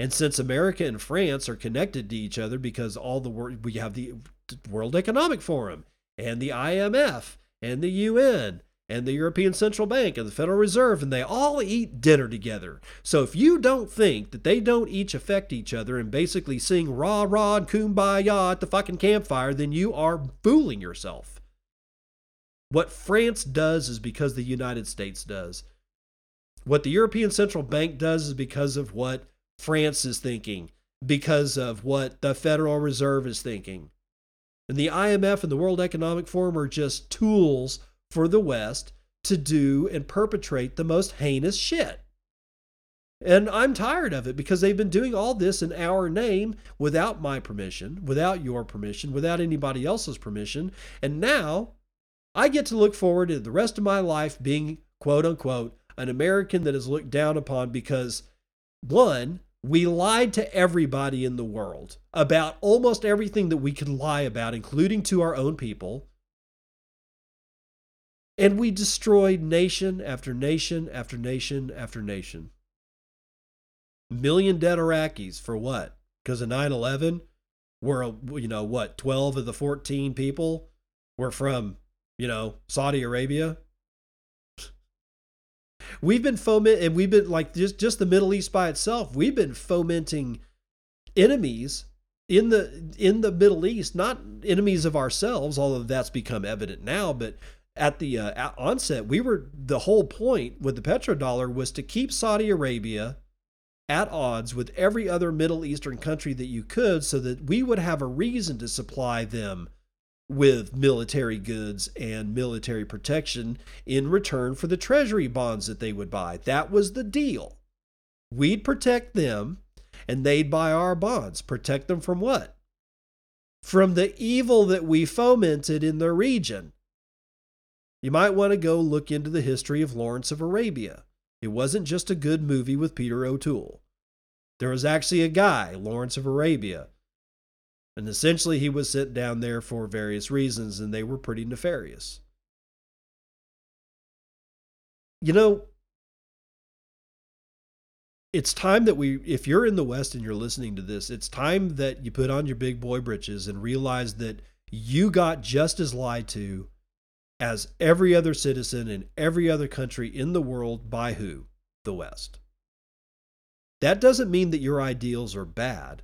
And since America and France are connected to each other because all the world, we have the World Economic Forum and the IMF and the UN and the European Central Bank and the Federal Reserve, and they all eat dinner together. So if you don't think that they don't each affect each other and basically sing rah rah kumbaya at the fucking campfire, then you are fooling yourself. What France does is because the United States does. What the European Central Bank does is because of what France is thinking, because of what the Federal Reserve is thinking. And the IMF and the World Economic Forum are just tools for the West to do and perpetrate the most heinous shit. And I'm tired of it because they've been doing all this in our name without my permission, without your permission, without anybody else's permission. And now I get to look forward to the rest of my life being, quote unquote, an American that is looked down upon because, one, we lied to everybody in the world about almost everything that we could lie about, including to our own people. And we destroyed nation after nation after nation after nation. Million dead Iraqis for what? Because of 9 11? Were, you know, what, 12 of the 14 people were from you know, Saudi Arabia. We've been foment and we've been like just just the Middle East by itself. We've been fomenting enemies in the in the Middle East, not enemies of ourselves, although that's become evident now. But at the uh, onset, we were the whole point with the petrodollar was to keep Saudi Arabia at odds with every other Middle Eastern country that you could, so that we would have a reason to supply them with military goods and military protection in return for the treasury bonds that they would buy. That was the deal. We'd protect them and they'd buy our bonds. Protect them from what? From the evil that we fomented in the region. You might want to go look into the history of Lawrence of Arabia. It wasn't just a good movie with Peter O'Toole. There was actually a guy, Lawrence of Arabia, and essentially, he was sent down there for various reasons, and they were pretty nefarious. You know, it's time that we, if you're in the West and you're listening to this, it's time that you put on your big boy britches and realize that you got just as lied to as every other citizen in every other country in the world by who? The West. That doesn't mean that your ideals are bad.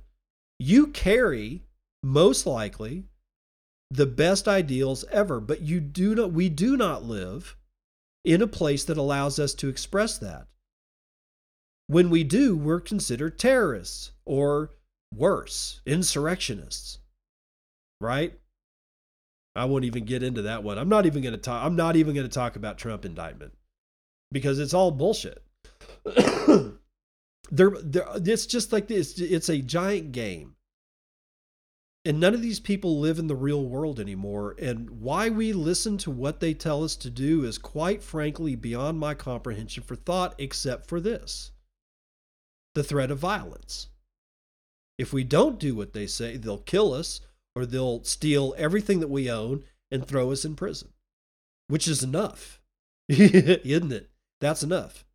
You carry most likely the best ideals ever. But you do not we do not live in a place that allows us to express that. When we do we're considered terrorists or worse insurrectionists right? I won't even get into that one. I'm not even going to talk i'm not even going to talk about trump indictment because it's all bullshit. (coughs) There, there it's just like this it's a giant game and none of these people live in the real world anymore. And why we listen to what they tell us to do is quite frankly beyond my comprehension for thought, except for this the threat of violence. If we don't do what they say, they'll kill us or they'll steal everything that we own and throw us in prison, which is enough, (laughs) isn't it? That's enough.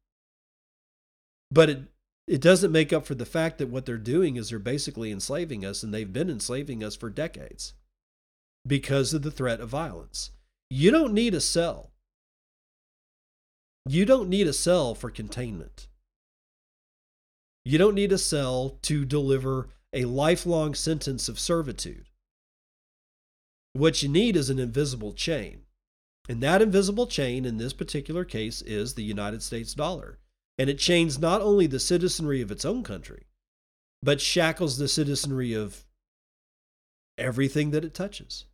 But it, it doesn't make up for the fact that what they're doing is they're basically enslaving us, and they've been enslaving us for decades because of the threat of violence. You don't need a cell. You don't need a cell for containment. You don't need a cell to deliver a lifelong sentence of servitude. What you need is an invisible chain. And that invisible chain in this particular case is the United States dollar. And it chains not only the citizenry of its own country, but shackles the citizenry of everything that it touches.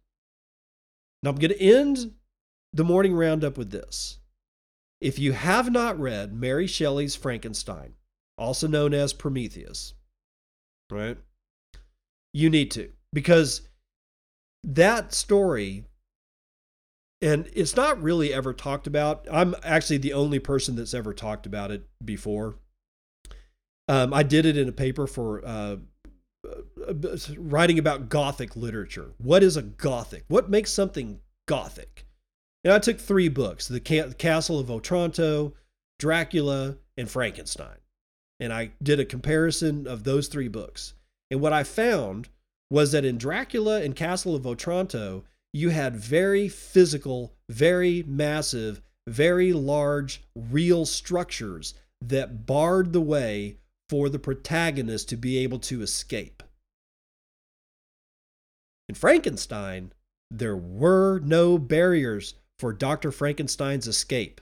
Now, I'm going to end the morning roundup with this. If you have not read Mary Shelley's Frankenstein, also known as Prometheus, right? You need to, because that story, and it's not really ever talked about. I'm actually the only person that's ever talked about it before. Um, I did it in a paper for uh, uh, writing about Gothic literature. What is a Gothic? What makes something Gothic? And I took three books The Castle of Otranto, Dracula, and Frankenstein. And I did a comparison of those three books. And what I found was that in Dracula and Castle of Otranto, you had very physical, very massive, very large, real structures that barred the way for the protagonist to be able to escape. In Frankenstein, there were no barriers for Dr. Frankenstein's escape.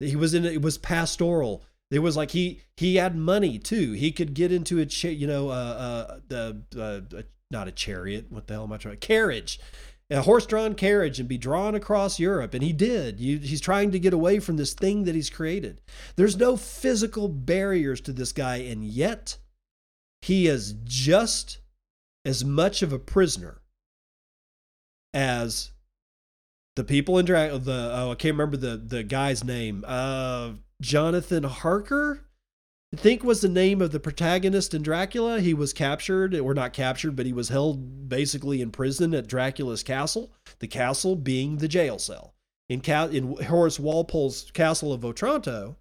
He was in it was pastoral. It was like he he had money too. He could get into a you know uh, uh, uh, uh, not a chariot. What the hell am I trying? Carriage, a horse-drawn carriage, and be drawn across Europe. And he did. You, he's trying to get away from this thing that he's created. There's no physical barriers to this guy, and yet he is just as much of a prisoner as the people in Drag the oh I can't remember the the guy's name. Uh Jonathan Harker, Think was the name of the protagonist in Dracula. He was captured, or not captured, but he was held basically in prison at Dracula's castle. The castle being the jail cell. In, in Horace Walpole's Castle of Otranto,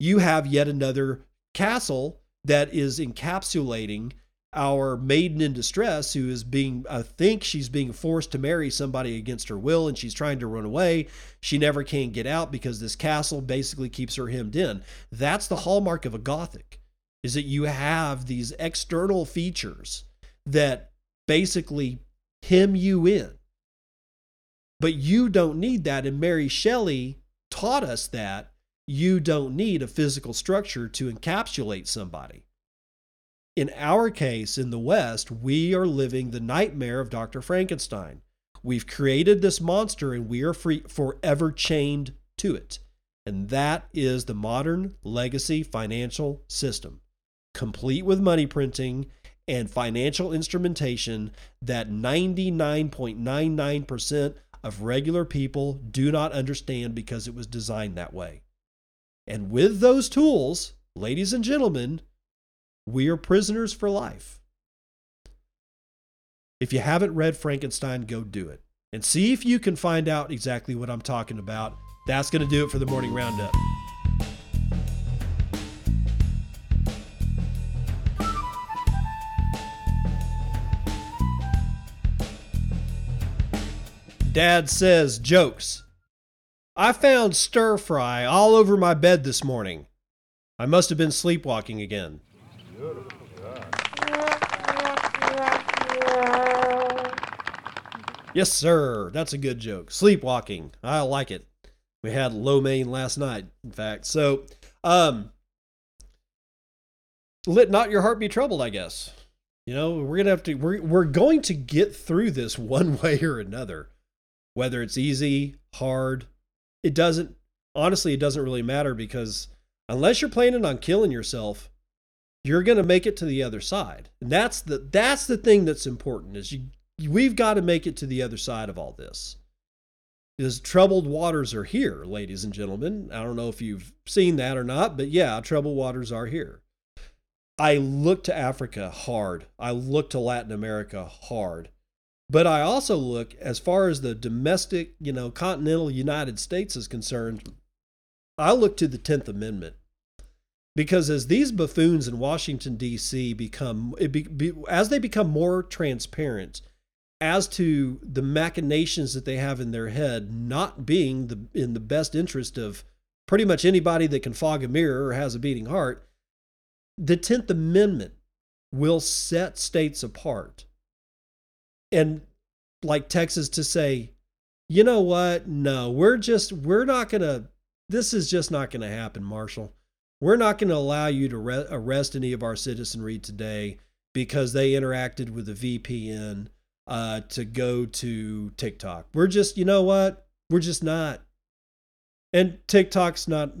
you have yet another castle that is encapsulating our maiden in distress who is being i think she's being forced to marry somebody against her will and she's trying to run away. She never can get out because this castle basically keeps her hemmed in. That's the hallmark of a gothic is that you have these external features that basically hem you in. But you don't need that and mary shelley taught us that you don't need a physical structure to encapsulate somebody in our case, in the West, we are living the nightmare of Dr. Frankenstein. We've created this monster and we are free, forever chained to it. And that is the modern legacy financial system, complete with money printing and financial instrumentation that 99.99% of regular people do not understand because it was designed that way. And with those tools, ladies and gentlemen, we are prisoners for life. If you haven't read Frankenstein, go do it and see if you can find out exactly what I'm talking about. That's going to do it for the morning roundup. Dad says jokes. I found stir fry all over my bed this morning. I must have been sleepwalking again. Yes, sir. That's a good joke. Sleepwalking. I like it. We had lo mein last night, in fact. So, um, let not your heart be troubled, I guess. You know, we're gonna have to we're we're going to get through this (laughs) one way or another. Whether it's easy, hard, it doesn't honestly it doesn't really matter because unless you're planning on killing yourself, you're going to make it to the other side. And that's the that's the thing that's important is you we've got to make it to the other side of all this. Because troubled waters are here, ladies and gentlemen. I don't know if you've seen that or not, but yeah, troubled waters are here. I look to Africa hard. I look to Latin America hard. But I also look as far as the domestic, you know, continental United States is concerned, I look to the 10th Amendment. Because as these buffoons in Washington D.C. become be, be, as they become more transparent as to the machinations that they have in their head not being the in the best interest of pretty much anybody that can fog a mirror or has a beating heart, the 10th Amendment will set states apart. And like Texas to say, you know what? No, we're just, we're not going to, this is just not going to happen, Marshall. We're not going to allow you to re- arrest any of our citizenry today because they interacted with a VPN uh, to go to TikTok. We're just, you know what? We're just not. And TikTok's not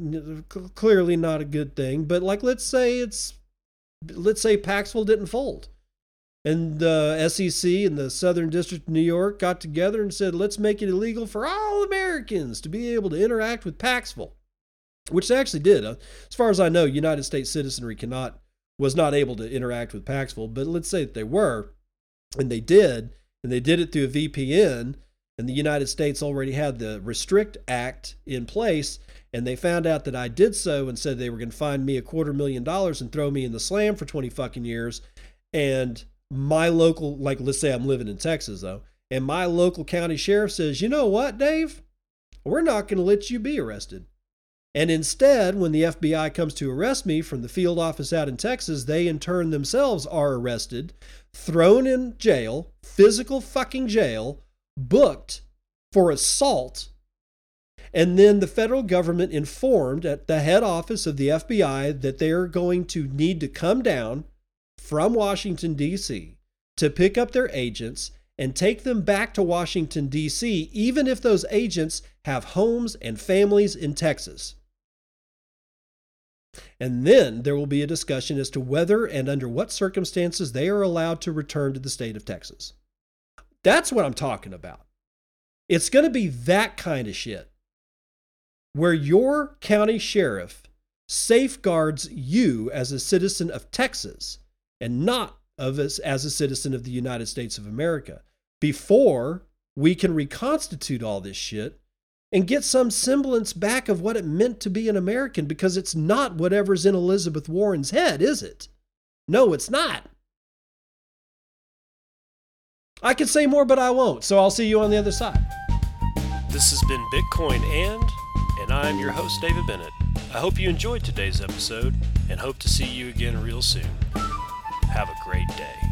clearly not a good thing, but like let's say it's let's say Paxful didn't fold. And the SEC and the Southern District of New York got together and said, let's make it illegal for all Americans to be able to interact with Paxful, which they actually did. Uh, as far as I know, United States citizenry cannot was not able to interact with Paxful, but let's say that they were, and they did, and they did it through a VPN, and the United States already had the Restrict Act in place, and they found out that I did so and said they were going to find me a quarter million dollars and throw me in the slam for 20 fucking years. And my local, like, let's say I'm living in Texas though, and my local county sheriff says, you know what, Dave? We're not going to let you be arrested. And instead, when the FBI comes to arrest me from the field office out in Texas, they in turn themselves are arrested, thrown in jail, physical fucking jail, booked for assault. And then the federal government informed at the head office of the FBI that they're going to need to come down from Washington, D.C. to pick up their agents and take them back to Washington, D.C., even if those agents have homes and families in Texas. And then there will be a discussion as to whether and under what circumstances they are allowed to return to the state of Texas. That's what I'm talking about. It's going to be that kind of shit where your county sheriff safeguards you as a citizen of Texas and not of as a citizen of the United States of America before we can reconstitute all this shit and get some semblance back of what it meant to be an American because it's not whatever's in Elizabeth Warren's head, is it? No, it's not. I could say more, but I won't. So I'll see you on the other side. This has been Bitcoin and, and I'm your host, David Bennett. I hope you enjoyed today's episode and hope to see you again real soon. Have a great day.